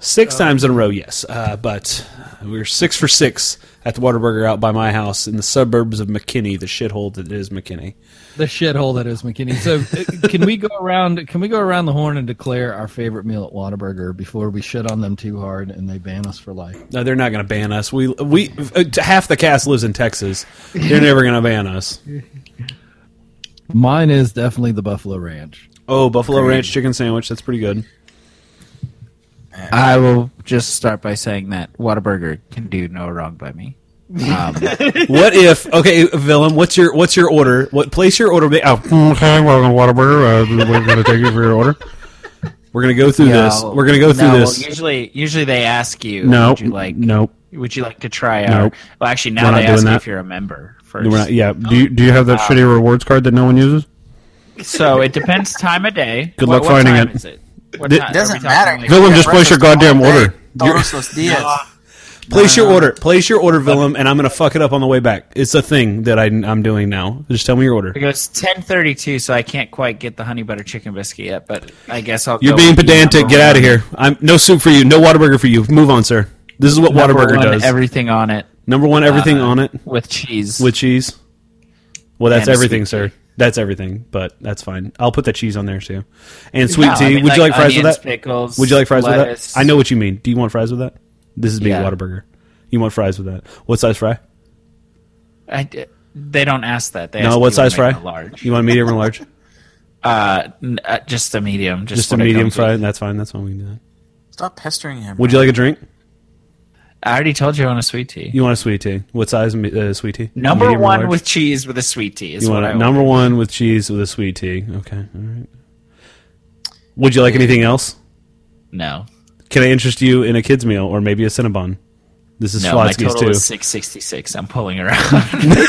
[SPEAKER 1] Six times in a row, yes. Uh, but we were six for six at the Whataburger out by my house in the suburbs of McKinney, the shithole that is McKinney.
[SPEAKER 2] the shithole that is McKinney. So, uh, can we go around? Can we go around the horn and declare our favorite meal at Whataburger before we shit on them too hard and they ban us for life?
[SPEAKER 1] No, they're not going to ban us. We we uh, half the cast lives in Texas. They're never going to ban us.
[SPEAKER 2] Mine is definitely the Buffalo Ranch.
[SPEAKER 1] Oh, Buffalo Ranch chicken sandwich. That's pretty good.
[SPEAKER 3] I will just start by saying that Whataburger can do no wrong by me. Um,
[SPEAKER 1] What if? Okay, Willem, what's your what's your order? What place your order? Oh,
[SPEAKER 9] Okay, welcome to Whataburger. Uh, we're going to take you for your order.
[SPEAKER 1] we're gonna go through this.
[SPEAKER 3] no,
[SPEAKER 1] We're gonna go through
[SPEAKER 3] no,
[SPEAKER 1] this.
[SPEAKER 3] Well, usually, usually they ask you,
[SPEAKER 9] No,
[SPEAKER 3] would you like,
[SPEAKER 9] no,
[SPEAKER 3] would you like to try
[SPEAKER 9] Nope.
[SPEAKER 3] Well, actually, now
[SPEAKER 9] not
[SPEAKER 3] they
[SPEAKER 9] doing
[SPEAKER 3] ask you
[SPEAKER 9] that.
[SPEAKER 3] if you're a member first.
[SPEAKER 1] We're not- yeah,
[SPEAKER 9] Do you, do you have that shitty rewards card that no one uses?
[SPEAKER 3] So it depends time of day.
[SPEAKER 9] Good
[SPEAKER 3] What-
[SPEAKER 9] luck
[SPEAKER 3] what
[SPEAKER 9] finding
[SPEAKER 3] time
[SPEAKER 9] it.
[SPEAKER 3] Is it? What
[SPEAKER 1] It
[SPEAKER 5] doesn't matter.
[SPEAKER 3] talking like-
[SPEAKER 9] Willem, just place your goddamn order.
[SPEAKER 5] Todos los días.
[SPEAKER 1] Place your order. Place your order, Willem, and I'm gonna fuck it up on the way back. It's a thing that I, I'm doing now. Just tell me your order.
[SPEAKER 3] It goes ten thirty two, so I can't quite get the honey butter chicken biscuit yet. But I guess I'll.
[SPEAKER 1] You're
[SPEAKER 3] go
[SPEAKER 1] being pedantic.
[SPEAKER 3] number
[SPEAKER 1] Get out of here. I'm no soup for you. No Whataburger for you. Move on, sir. This is what
[SPEAKER 3] number
[SPEAKER 1] Whataburger
[SPEAKER 3] one,
[SPEAKER 1] does.
[SPEAKER 3] Everything on it
[SPEAKER 1] Number one, everything
[SPEAKER 3] Uh,
[SPEAKER 1] on it
[SPEAKER 3] with cheese.
[SPEAKER 1] with cheese. Well, that's everything,
[SPEAKER 3] sweet
[SPEAKER 1] sir.
[SPEAKER 3] Tea.
[SPEAKER 1] That's everything, but that's fine. I'll put the cheese on there too, and sweet
[SPEAKER 3] No,
[SPEAKER 1] tea.
[SPEAKER 3] I mean,
[SPEAKER 1] Would you like fries with that?
[SPEAKER 3] Pickles.
[SPEAKER 1] Would you like fries
[SPEAKER 3] lettuce.
[SPEAKER 1] with that? I know what you mean. Do you want fries with that? This is being
[SPEAKER 3] Yeah.
[SPEAKER 1] Whataburger. You want fries with that? What size fry?
[SPEAKER 3] I d- they don't ask that. They
[SPEAKER 1] no,
[SPEAKER 3] ask
[SPEAKER 1] what size
[SPEAKER 3] make
[SPEAKER 1] fry?
[SPEAKER 3] Large.
[SPEAKER 1] You want medium or large?
[SPEAKER 3] Uh, n- uh, just a medium. Just,
[SPEAKER 1] Just a medium fry.
[SPEAKER 3] with.
[SPEAKER 1] That's fine. That's fine. We can do that.
[SPEAKER 5] Stop pestering him.
[SPEAKER 1] Would you like a drink?
[SPEAKER 3] I already told you I want a sweet tea.
[SPEAKER 1] You want a sweet tea? What size uh, sweet tea?
[SPEAKER 3] Number
[SPEAKER 1] Medium
[SPEAKER 3] one with cheese with a sweet tea is
[SPEAKER 1] You
[SPEAKER 3] what
[SPEAKER 1] want
[SPEAKER 3] I
[SPEAKER 1] a,
[SPEAKER 3] want.
[SPEAKER 1] number one with cheese with a sweet tea. Okay, all right. Would you like anything else?
[SPEAKER 3] No,
[SPEAKER 1] Can I interest you in a kids meal or maybe a Cinnabon? This is
[SPEAKER 3] no, my total
[SPEAKER 1] too.
[SPEAKER 3] is six sixty six. I'm pulling around.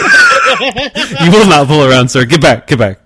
[SPEAKER 1] You will not pull around, sir. Get back. Get back.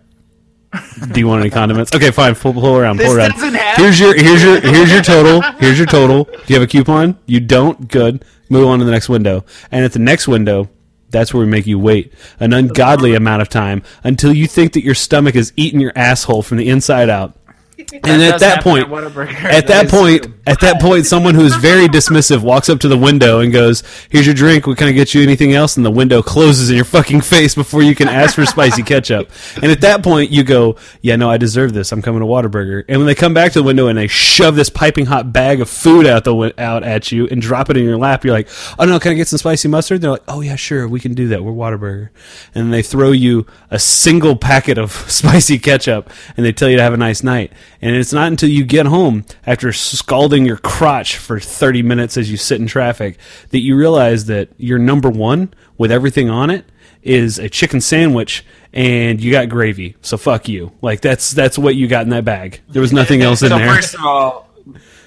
[SPEAKER 1] Do you want any condiments? Okay, fine. Pull, pull around. Pull
[SPEAKER 3] This
[SPEAKER 1] around.
[SPEAKER 3] doesn't have-
[SPEAKER 1] Here's your here's your here's your total. Here's your total. Do you have a coupon? You don't. Good. Move on to the next window. And at the next window, that's where we make you wait an ungodly amount of time until you think that your stomach is eating your asshole from the inside out. And at that point,
[SPEAKER 3] at Whataburger.
[SPEAKER 1] at that
[SPEAKER 3] is
[SPEAKER 1] point,
[SPEAKER 3] true.
[SPEAKER 1] at that point, someone who is very dismissive walks up to the window and goes, "Here's your drink. We can I get you anything else?" And the window closes in your fucking face before you can ask for spicy ketchup. And at that point, you go, "Yeah, no, I deserve this. I'm coming to Whataburger." And when they come back to the window and they shove this piping hot bag of food out the out at you and drop it in your lap, you're like, "Oh no, can I get some spicy mustard?" They're like, "Oh yeah, sure, we can do that. We're Whataburger." And they throw you a single packet of spicy ketchup and they tell you to have a nice night. And it's not until you get home after scalding your crotch for 30 minutes as you sit in traffic that you realize that your number one with everything on it is a chicken sandwich and you got gravy. So fuck you. Like that's that's what you got in that bag. There was nothing else in
[SPEAKER 3] so
[SPEAKER 1] there.
[SPEAKER 3] first of all,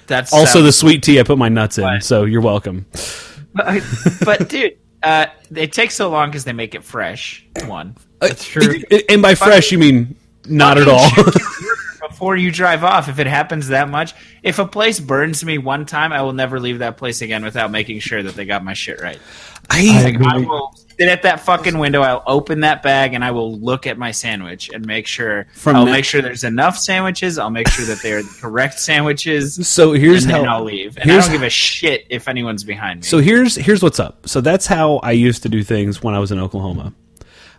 [SPEAKER 3] that's
[SPEAKER 1] Also the sweet tea I put my nuts in.
[SPEAKER 3] Right.
[SPEAKER 1] So you're welcome.
[SPEAKER 3] But, but dude, uh, they take so long because they make it fresh. One,
[SPEAKER 2] That's true.
[SPEAKER 1] And by fresh you mean not at all.
[SPEAKER 3] Before you drive off, if it happens that much, if a place burns me one time, I will never leave that place again without making sure that they got my shit right.
[SPEAKER 2] I
[SPEAKER 1] I,
[SPEAKER 2] agree.
[SPEAKER 3] I will sit at that fucking window. I'll open that bag and I will look at my sandwich and make sure.
[SPEAKER 1] From
[SPEAKER 3] I'll
[SPEAKER 1] that-
[SPEAKER 3] make sure there's enough sandwiches. I'll make sure that they are the correct sandwiches.
[SPEAKER 1] so here's
[SPEAKER 3] and then
[SPEAKER 1] how
[SPEAKER 3] I'll leave. And I don't give a shit if anyone's behind me.
[SPEAKER 1] So here's here's what's up. So that's how I used to do things when I was in Oklahoma.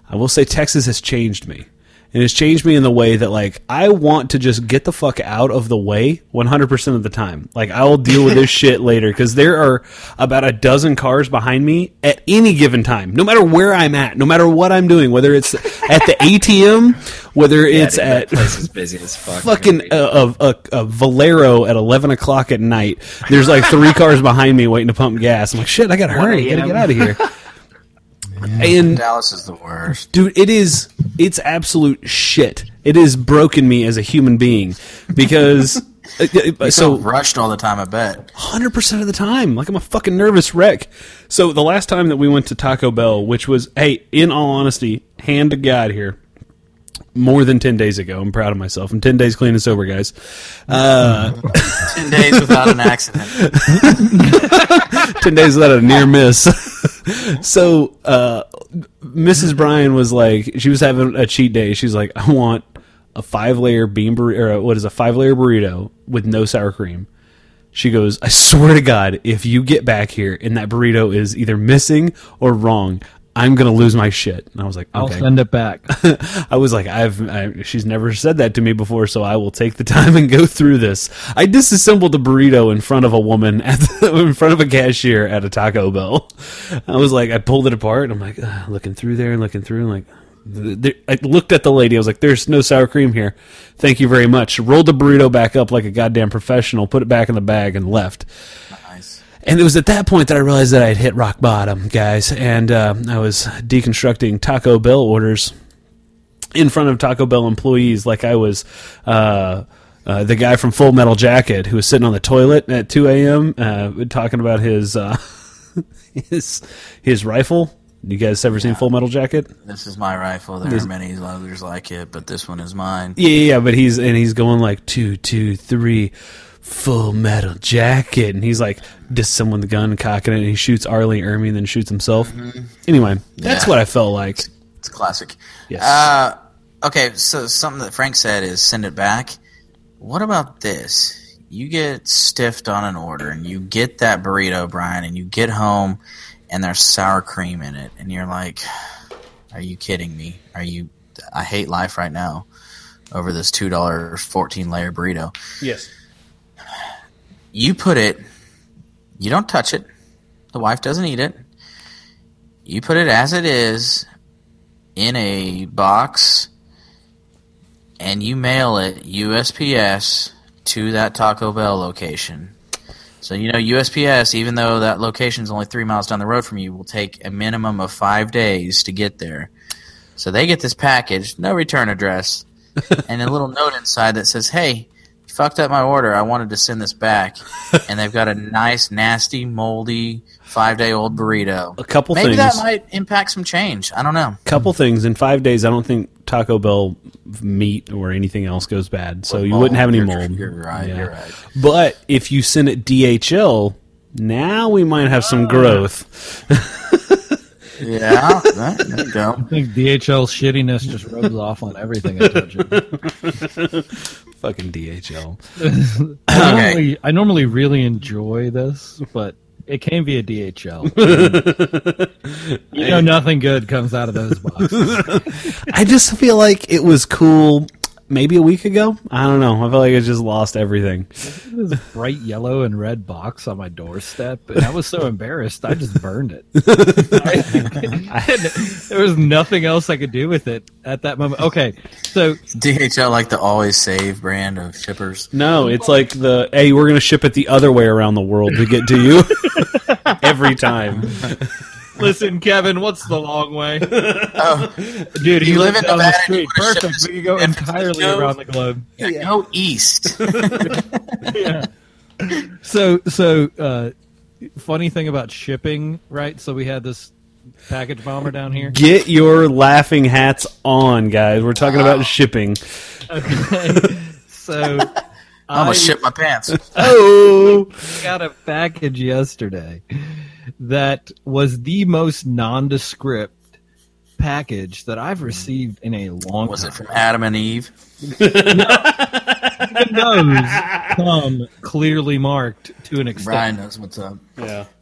[SPEAKER 1] I will say Texas has changed me. And it's changed me in the way that like I want to just get the fuck out of the way 100% of the time. Like I will deal with this shit later cuz there are about a dozen cars behind me at any given time. No matter where I'm at, no matter what I'm doing, whether it's at the ATM, whether
[SPEAKER 3] Yeah,
[SPEAKER 1] it's
[SPEAKER 3] dude,
[SPEAKER 1] at
[SPEAKER 3] place is busy as fuck.
[SPEAKER 1] fucking uh, a, a, a Valero at 11 o'clock at night. There's like three cars behind me waiting to pump gas. I'm like, shit, I gotta hurry. I gotta get out of here. And
[SPEAKER 5] Dallas is the worst.
[SPEAKER 1] dude, it is, it's absolute shit. It has broken me as a human being because, uh, uh,
[SPEAKER 5] So
[SPEAKER 1] so
[SPEAKER 5] rushed all the time. I bet.
[SPEAKER 1] hundred percent of the time. Like I'm a fucking nervous wreck. So the last time that we went to Taco Bell, which was, hey, in all honesty, hand to God here, more than ten days ago. I'm proud of myself. I'm ten days clean and sober, guys. Uh,
[SPEAKER 5] Ten days without an accident.
[SPEAKER 1] ten days without a near miss. so uh, Mrs. Brian was like, she was having a cheat day. She's like, I want a five layer bean burrito, or what is a five layer burrito with no sour cream. She goes, I swear to God, if you get back here and that burrito is either missing or wrong, I'm gonna lose my shit. And I was like,
[SPEAKER 2] I'll
[SPEAKER 1] okay.
[SPEAKER 2] send it back.
[SPEAKER 1] I was like, I've I, she's never said that to me before, so I will take the time and go through this. I disassembled a burrito in front of a woman at the, in front of a cashier at a Taco Bell. I was like, I pulled it apart. And I'm like, uh, looking through there and looking through, and like. I looked at the lady. I was like, "There's no sour cream here. Thank you very much." Rolled the burrito back up like a goddamn professional, put it back in the bag, and left. And it was at that point that I realized that I had hit rock bottom, guys. And uh, I was deconstructing Taco Bell orders in front of Taco Bell employees, like I was uh, uh, the guy from Full Metal Jacket who was sitting on the toilet at 2 a.m. Uh, talking about his uh, his his rifle. You guys ever seen Full Metal Jacket?
[SPEAKER 5] This is my rifle. There are many others like it, but this one is mine.
[SPEAKER 1] Yeah, yeah, yeah, but he's and he's going like two, two, three, full metal jacket, and he's like disassembling the gun, cocking it, and he shoots R. Lee Ermey, and then shoots himself. Anyway, that's
[SPEAKER 5] Yeah.
[SPEAKER 1] what I felt like.
[SPEAKER 5] It's classic.
[SPEAKER 1] Yes.
[SPEAKER 5] Uh, okay, so something that Frank said is send it back. What about this? You get stiffed on an order, and you get that burrito, Brian, and you get home, and there's sour cream in it, and you're like, "Are you kidding me? Are you? I hate life right now over this two dollar fourteen layer burrito."
[SPEAKER 1] Yes.
[SPEAKER 5] You put it you don't touch it. The wife doesn't eat it. You put it as it is in a box and you mail it USPS to that Taco Bell location. So you know USPS even though that location is only 3 miles down the road from you will take a minimum of 5 days to get there. So they get this package no return address and a little note inside that says hey fucked up my order. I wanted to send this back, and they've got a nice, nasty, moldy, five day old burrito.
[SPEAKER 1] A couple
[SPEAKER 5] Maybe
[SPEAKER 1] things.
[SPEAKER 5] that might impact some change. I don't know.
[SPEAKER 1] couple things in five days. I don't think Taco Bell meat or anything else goes bad, so you
[SPEAKER 5] Mold,
[SPEAKER 1] wouldn't have any
[SPEAKER 5] you're-
[SPEAKER 1] mold.
[SPEAKER 5] You're right.
[SPEAKER 1] Yeah.
[SPEAKER 5] You're right.
[SPEAKER 1] But if you send it DHL, now we might have some ah. growth.
[SPEAKER 5] Yeah, there you go.
[SPEAKER 2] I think DHL shittiness just rubs off on everything I touch. It.
[SPEAKER 1] Fucking DHL.
[SPEAKER 2] I, normally, I normally really enjoy this, but it came via DHL. you know, nothing good comes out of those boxes.
[SPEAKER 1] I just feel like it was cool maybe a week ago. I don't know. I feel like I just lost everything.
[SPEAKER 2] This bright yellow and red box on my doorstep, and I was so embarrassed, I just burned it. there was nothing else I could do with it at that moment. Okay, so
[SPEAKER 5] DHL like the always save brand of shippers.
[SPEAKER 1] No, it's like the hey, we're gonna ship it the other way around the world to get to you every time.
[SPEAKER 2] Listen, Kevin, what's the long way?
[SPEAKER 5] Oh,
[SPEAKER 2] Dude, he
[SPEAKER 5] You live
[SPEAKER 2] lives
[SPEAKER 5] in
[SPEAKER 2] down the street.
[SPEAKER 5] you
[SPEAKER 2] Perfect.
[SPEAKER 5] this
[SPEAKER 2] We can go entirely
[SPEAKER 5] Francisco?
[SPEAKER 2] around the globe.
[SPEAKER 5] yeah, go east.
[SPEAKER 2] yeah. So so uh funny thing about shipping, right? So we had this package bomber down here.
[SPEAKER 1] Get your laughing hats on, guys. We're talking about shipping.
[SPEAKER 2] Okay. so
[SPEAKER 5] I'm gonna ship my pants.
[SPEAKER 1] Oh, we
[SPEAKER 2] got a package yesterday that was the most nondescript package that I've received in a long
[SPEAKER 5] Was
[SPEAKER 2] time.
[SPEAKER 5] it from Adam and Eve?
[SPEAKER 2] Even those come clearly marked to an extent.
[SPEAKER 5] Brian knows what's up.
[SPEAKER 1] yeah.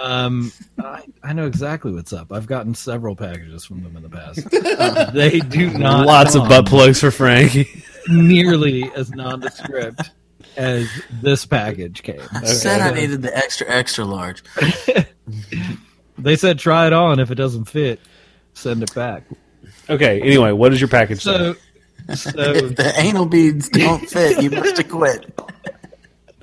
[SPEAKER 2] Um, I, I know exactly what's up. I've gotten several packages from them in the past. Uh, they do not
[SPEAKER 1] Lots of butt plugs for Frankie.
[SPEAKER 2] nearly as nondescript as this package came.
[SPEAKER 5] I said I needed the extra extra large.
[SPEAKER 2] They said try it on. If it doesn't fit, send it back.
[SPEAKER 1] Okay. Anyway, what is your package?
[SPEAKER 2] So,
[SPEAKER 5] If the anal beads don't fit, you must have quit.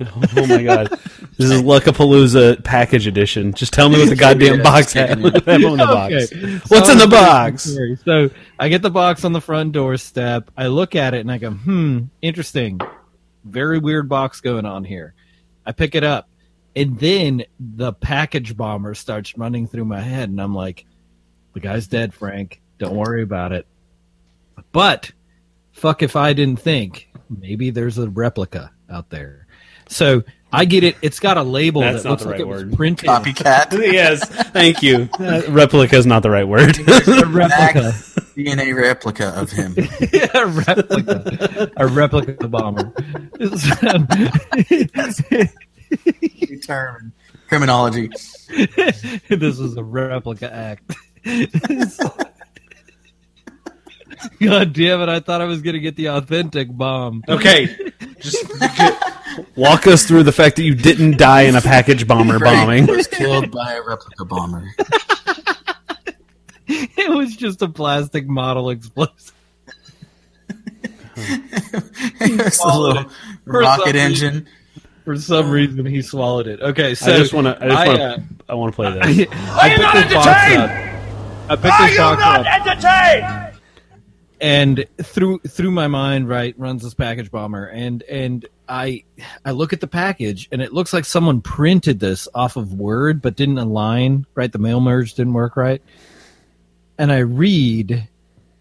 [SPEAKER 1] oh my god, this is Luckapalooza package edition. Just tell me what the goddamn
[SPEAKER 5] Yeah,
[SPEAKER 1] box
[SPEAKER 5] just
[SPEAKER 1] had.
[SPEAKER 5] taking
[SPEAKER 1] What in the box?
[SPEAKER 2] Okay.
[SPEAKER 1] What's
[SPEAKER 2] So
[SPEAKER 1] in the box?
[SPEAKER 2] tell you the story. So I get the box on the front doorstep. I look at it and I go, hmm, interesting. Very weird box going on here. I pick it up. And then the package bomber starts running through my head. And I'm like, the guy's dead, Frank. Don't worry about it. But fuck if I didn't think maybe there's a replica out there. So I get it. It's got a label
[SPEAKER 1] That's
[SPEAKER 2] that
[SPEAKER 1] not
[SPEAKER 2] looks
[SPEAKER 1] the
[SPEAKER 2] like
[SPEAKER 1] right
[SPEAKER 2] it was
[SPEAKER 1] word.
[SPEAKER 2] printed.
[SPEAKER 5] Copycat.
[SPEAKER 1] yes, thank you. Uh, replica is not the right word.
[SPEAKER 2] A replica.
[SPEAKER 5] DNA replica of him.
[SPEAKER 2] a replica, a replica of the bomber.
[SPEAKER 5] Determined. Criminology.
[SPEAKER 2] this is a replica act. God damn it! I thought I was gonna get the authentic bomb.
[SPEAKER 1] okay, just walk us through the fact that you didn't die in a package bomber bombing.
[SPEAKER 5] was killed by a replica bomber.
[SPEAKER 2] It was just a plastic model explosive.
[SPEAKER 5] it was a little
[SPEAKER 2] For
[SPEAKER 5] rocket
[SPEAKER 2] some
[SPEAKER 5] engine.
[SPEAKER 2] For some reason, he swallowed it. Okay, so
[SPEAKER 1] I just want to. I just
[SPEAKER 2] I,
[SPEAKER 1] want
[SPEAKER 2] uh,
[SPEAKER 1] to. I want to play
[SPEAKER 2] I,
[SPEAKER 1] this.
[SPEAKER 2] I
[SPEAKER 6] you
[SPEAKER 2] picked
[SPEAKER 6] not
[SPEAKER 2] this box
[SPEAKER 6] entertained?
[SPEAKER 2] up. I picked
[SPEAKER 6] Are
[SPEAKER 2] this
[SPEAKER 6] you
[SPEAKER 2] box
[SPEAKER 6] not
[SPEAKER 2] up. And through through my mind right runs this package bomber. And and i i look at the package and it looks like someone printed this off of word but didn't align right? The mail merge didn't work right. And i read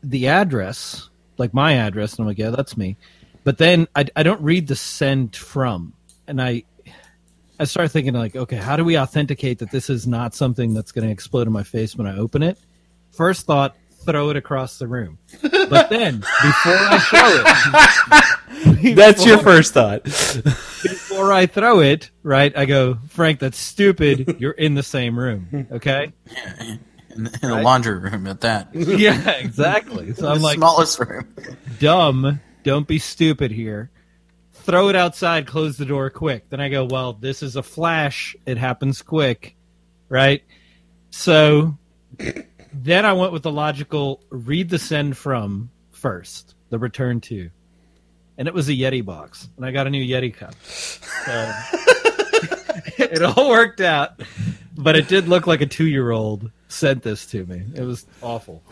[SPEAKER 2] the address like my address and i'm like yeah that's me. But then i, I don't read the send from. And i i start thinking like okay how do we authenticate that this is not something that's going to explode in my face when i open it? First thought throw it across the room but then before I throw it,
[SPEAKER 1] That's your first thought.
[SPEAKER 2] before I throw it, right? I go, Frank, that's stupid. You're in the same room, okay?
[SPEAKER 5] In, the- in the laundry room at that.
[SPEAKER 2] yeah, exactly. So I'm like,
[SPEAKER 5] smallest room.
[SPEAKER 2] dumb. Don't be stupid here. Throw it outside. Close the door quick. Then I go, well, this is a flash. It happens quick, right? So then I went with the logical read the send from first, the return to. And it was a Yeti box. And I got a new Yeti cup. So it all worked out. But it did look like a two year old sent this to me. It was awful.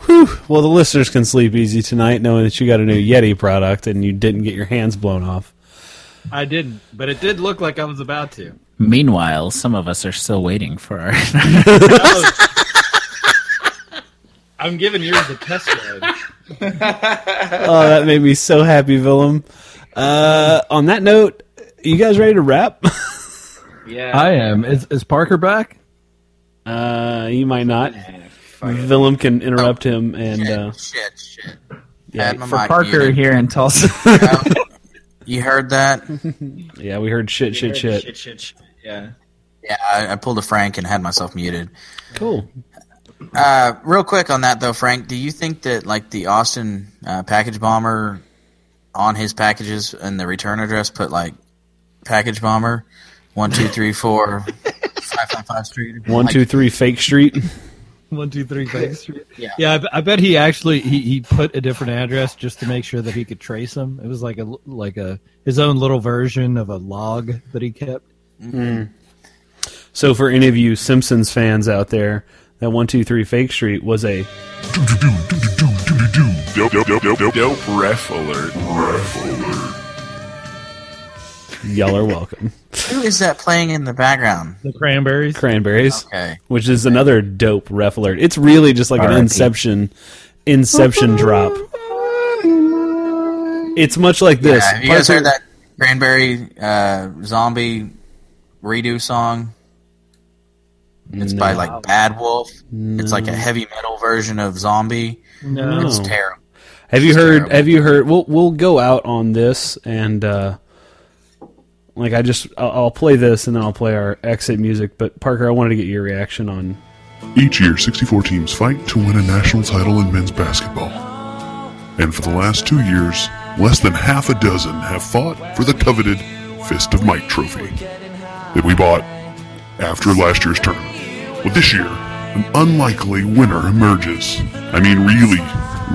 [SPEAKER 1] Well, the listeners can sleep easy tonight knowing that you got a new Yeti product and you didn't get your hands blown off.
[SPEAKER 2] I didn't, but it did look like I was about to.
[SPEAKER 3] Meanwhile, some of us are still waiting for our.
[SPEAKER 2] I'm giving yours a test ride.
[SPEAKER 1] Oh, that made me so happy, Willem. Uh, on that note, you guys ready to wrap?
[SPEAKER 2] Yeah, I am. Is, is Parker back?
[SPEAKER 1] Uh, you might not. Willem can interrupt him, and
[SPEAKER 5] Shit,
[SPEAKER 1] uh,
[SPEAKER 5] shit, shit.
[SPEAKER 1] yeah,
[SPEAKER 3] for Parker
[SPEAKER 5] muted.
[SPEAKER 3] here in Tulsa.
[SPEAKER 5] You heard that?
[SPEAKER 1] Yeah, we heard shit, shit, shit.
[SPEAKER 3] shit, shit, shit. Yeah.
[SPEAKER 5] Yeah, I, I pulled a Frank and had myself muted.
[SPEAKER 1] Cool.
[SPEAKER 5] Uh, real quick on that though, Frank, do you think that like the Austin uh, package bomber on his packages and the return address put like package bomber one two three four five five five street
[SPEAKER 1] One,
[SPEAKER 5] Like,
[SPEAKER 1] two, three, fake street.
[SPEAKER 2] One two three fake Street.
[SPEAKER 5] Yeah.
[SPEAKER 2] yeah. I, I bet he actually he, he put a different address just to make sure that he could trace him. It was like a like a his own little version of a log that he kept.
[SPEAKER 1] So for any of you Simpsons fans out there, that one, two, three, fake street was a
[SPEAKER 4] Dope, dope, dope, dope, dope, dope. Ref alert. Ref alert.
[SPEAKER 1] y'all are welcome.
[SPEAKER 5] Who is that playing in the background?
[SPEAKER 2] The cranberries.
[SPEAKER 1] Cranberries.
[SPEAKER 5] Okay.
[SPEAKER 1] which is another dope ref alert. It's really just like an
[SPEAKER 3] R.I.P.
[SPEAKER 1] Inception, Inception drop. It's much like this.
[SPEAKER 5] Yeah, have you guys heard that Cranberry uh, zombie redo song? It's by like Bad Wolf. It's like a heavy metal version of Zombie.
[SPEAKER 2] No.
[SPEAKER 5] It's terrible.
[SPEAKER 1] Have you
[SPEAKER 5] It's
[SPEAKER 1] heard?
[SPEAKER 5] terrible.
[SPEAKER 1] Have you heard? We'll we'll go out on this and uh, like I just I'll, I'll play this and then I'll play our exit music. But Parker, I wanted to get your reaction on.
[SPEAKER 4] Each year, 64 teams fight to win a national title in men's basketball. And for the last two years, less than half a dozen have fought for the coveted Fist of Mike trophy that we bought after last year's tournament. Well, this year, an unlikely winner emerges. I mean, really,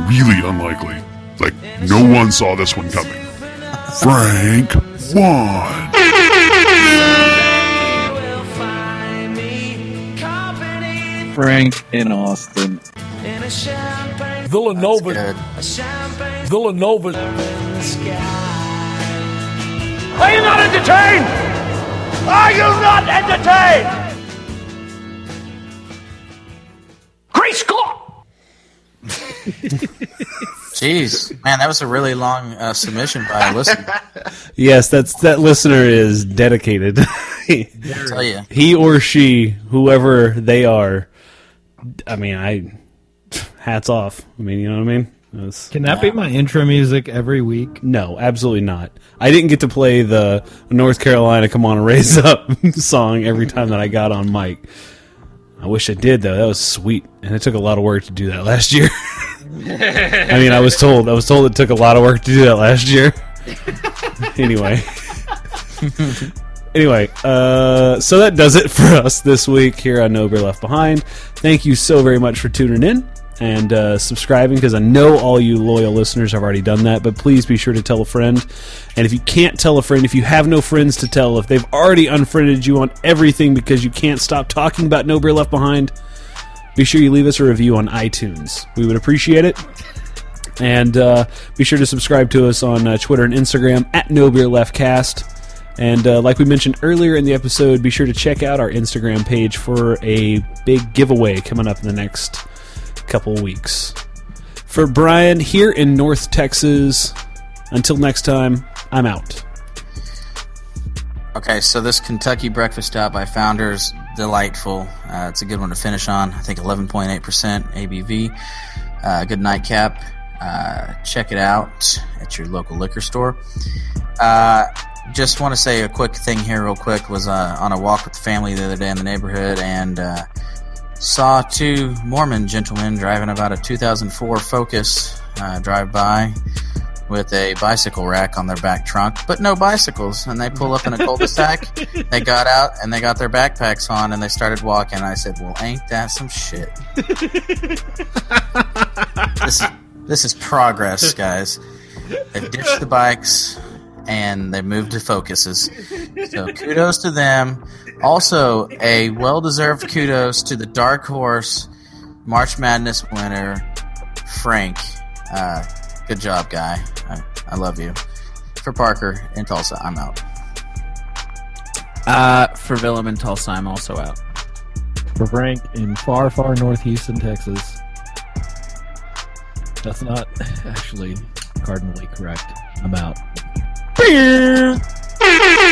[SPEAKER 4] really unlikely. Like, no one saw this one coming. Frank won.
[SPEAKER 3] Frank in Austin.
[SPEAKER 6] Villanova. Villanova. Are you not entertained? Are you not entertained? Great score!
[SPEAKER 5] Jeez, man, that was a really long uh, submission by a listener.
[SPEAKER 1] Yes, that's that listener is dedicated.
[SPEAKER 5] I tell you.
[SPEAKER 1] he or she, whoever they are. I mean, I hats off. I mean, you know what I mean? That's-
[SPEAKER 2] Can that be my intro music every week?
[SPEAKER 1] no, absolutely not. I didn't get to play the North Carolina "Come On and Raise Up" song every time that I got on mic. I wish I did though. That was sweet, and it took a lot of work to do that last year. I mean, I was told. I was told it took a lot of work to do that last year. anyway. Anyway, uh, so that does it for us this week here on No Beer Left Behind. Thank you so very much for tuning in and uh, subscribing because I know all you loyal listeners have already done that. But please be sure to tell a friend. And if you can't tell a friend, if you have no friends to tell, if they've already unfriended you on everything because you can't stop talking about No Beer Left Behind, be sure you leave us a review on iTunes. We would appreciate it. And uh, be sure to subscribe to us on uh, Twitter and Instagram at No Beer Left Cast. And uh, like we mentioned earlier in the episode, be sure to check out our Instagram page for a big giveaway coming up in the next couple weeks. For Brian here in North Texas, until next time, I'm out.
[SPEAKER 5] Okay, so this Kentucky breakfast stout by Founders, delightful. Uh, it's a good one to finish on. I think 11.8% ABV. Uh, good nightcap. Uh, check it out at your local liquor store. Uh, just want to say a quick thing here, real quick. Was uh, on a walk with the family the other day in the neighborhood and uh, saw two Mormon gentlemen driving about a 2004 Focus uh, drive by with a bicycle rack on their back trunk, but no bicycles. And they pull up in a cul-de-sac. they got out and they got their backpacks on and they started walking. I said, "Well, ain't that some shit?" this is this is progress, guys. They've ditched the bikes and they moved to focuses. So kudos to them. Also, a well-deserved kudos to the dark horse March Madness winner, Frank. Uh, good job, guy. I, I love you. For Parker in Tulsa, I'm out.
[SPEAKER 3] Uh, for Willem and Tulsa, I'm also out.
[SPEAKER 2] For Frank in far, far north Houston, Texas. That's not actually cardinally correct. I'm out. Pew!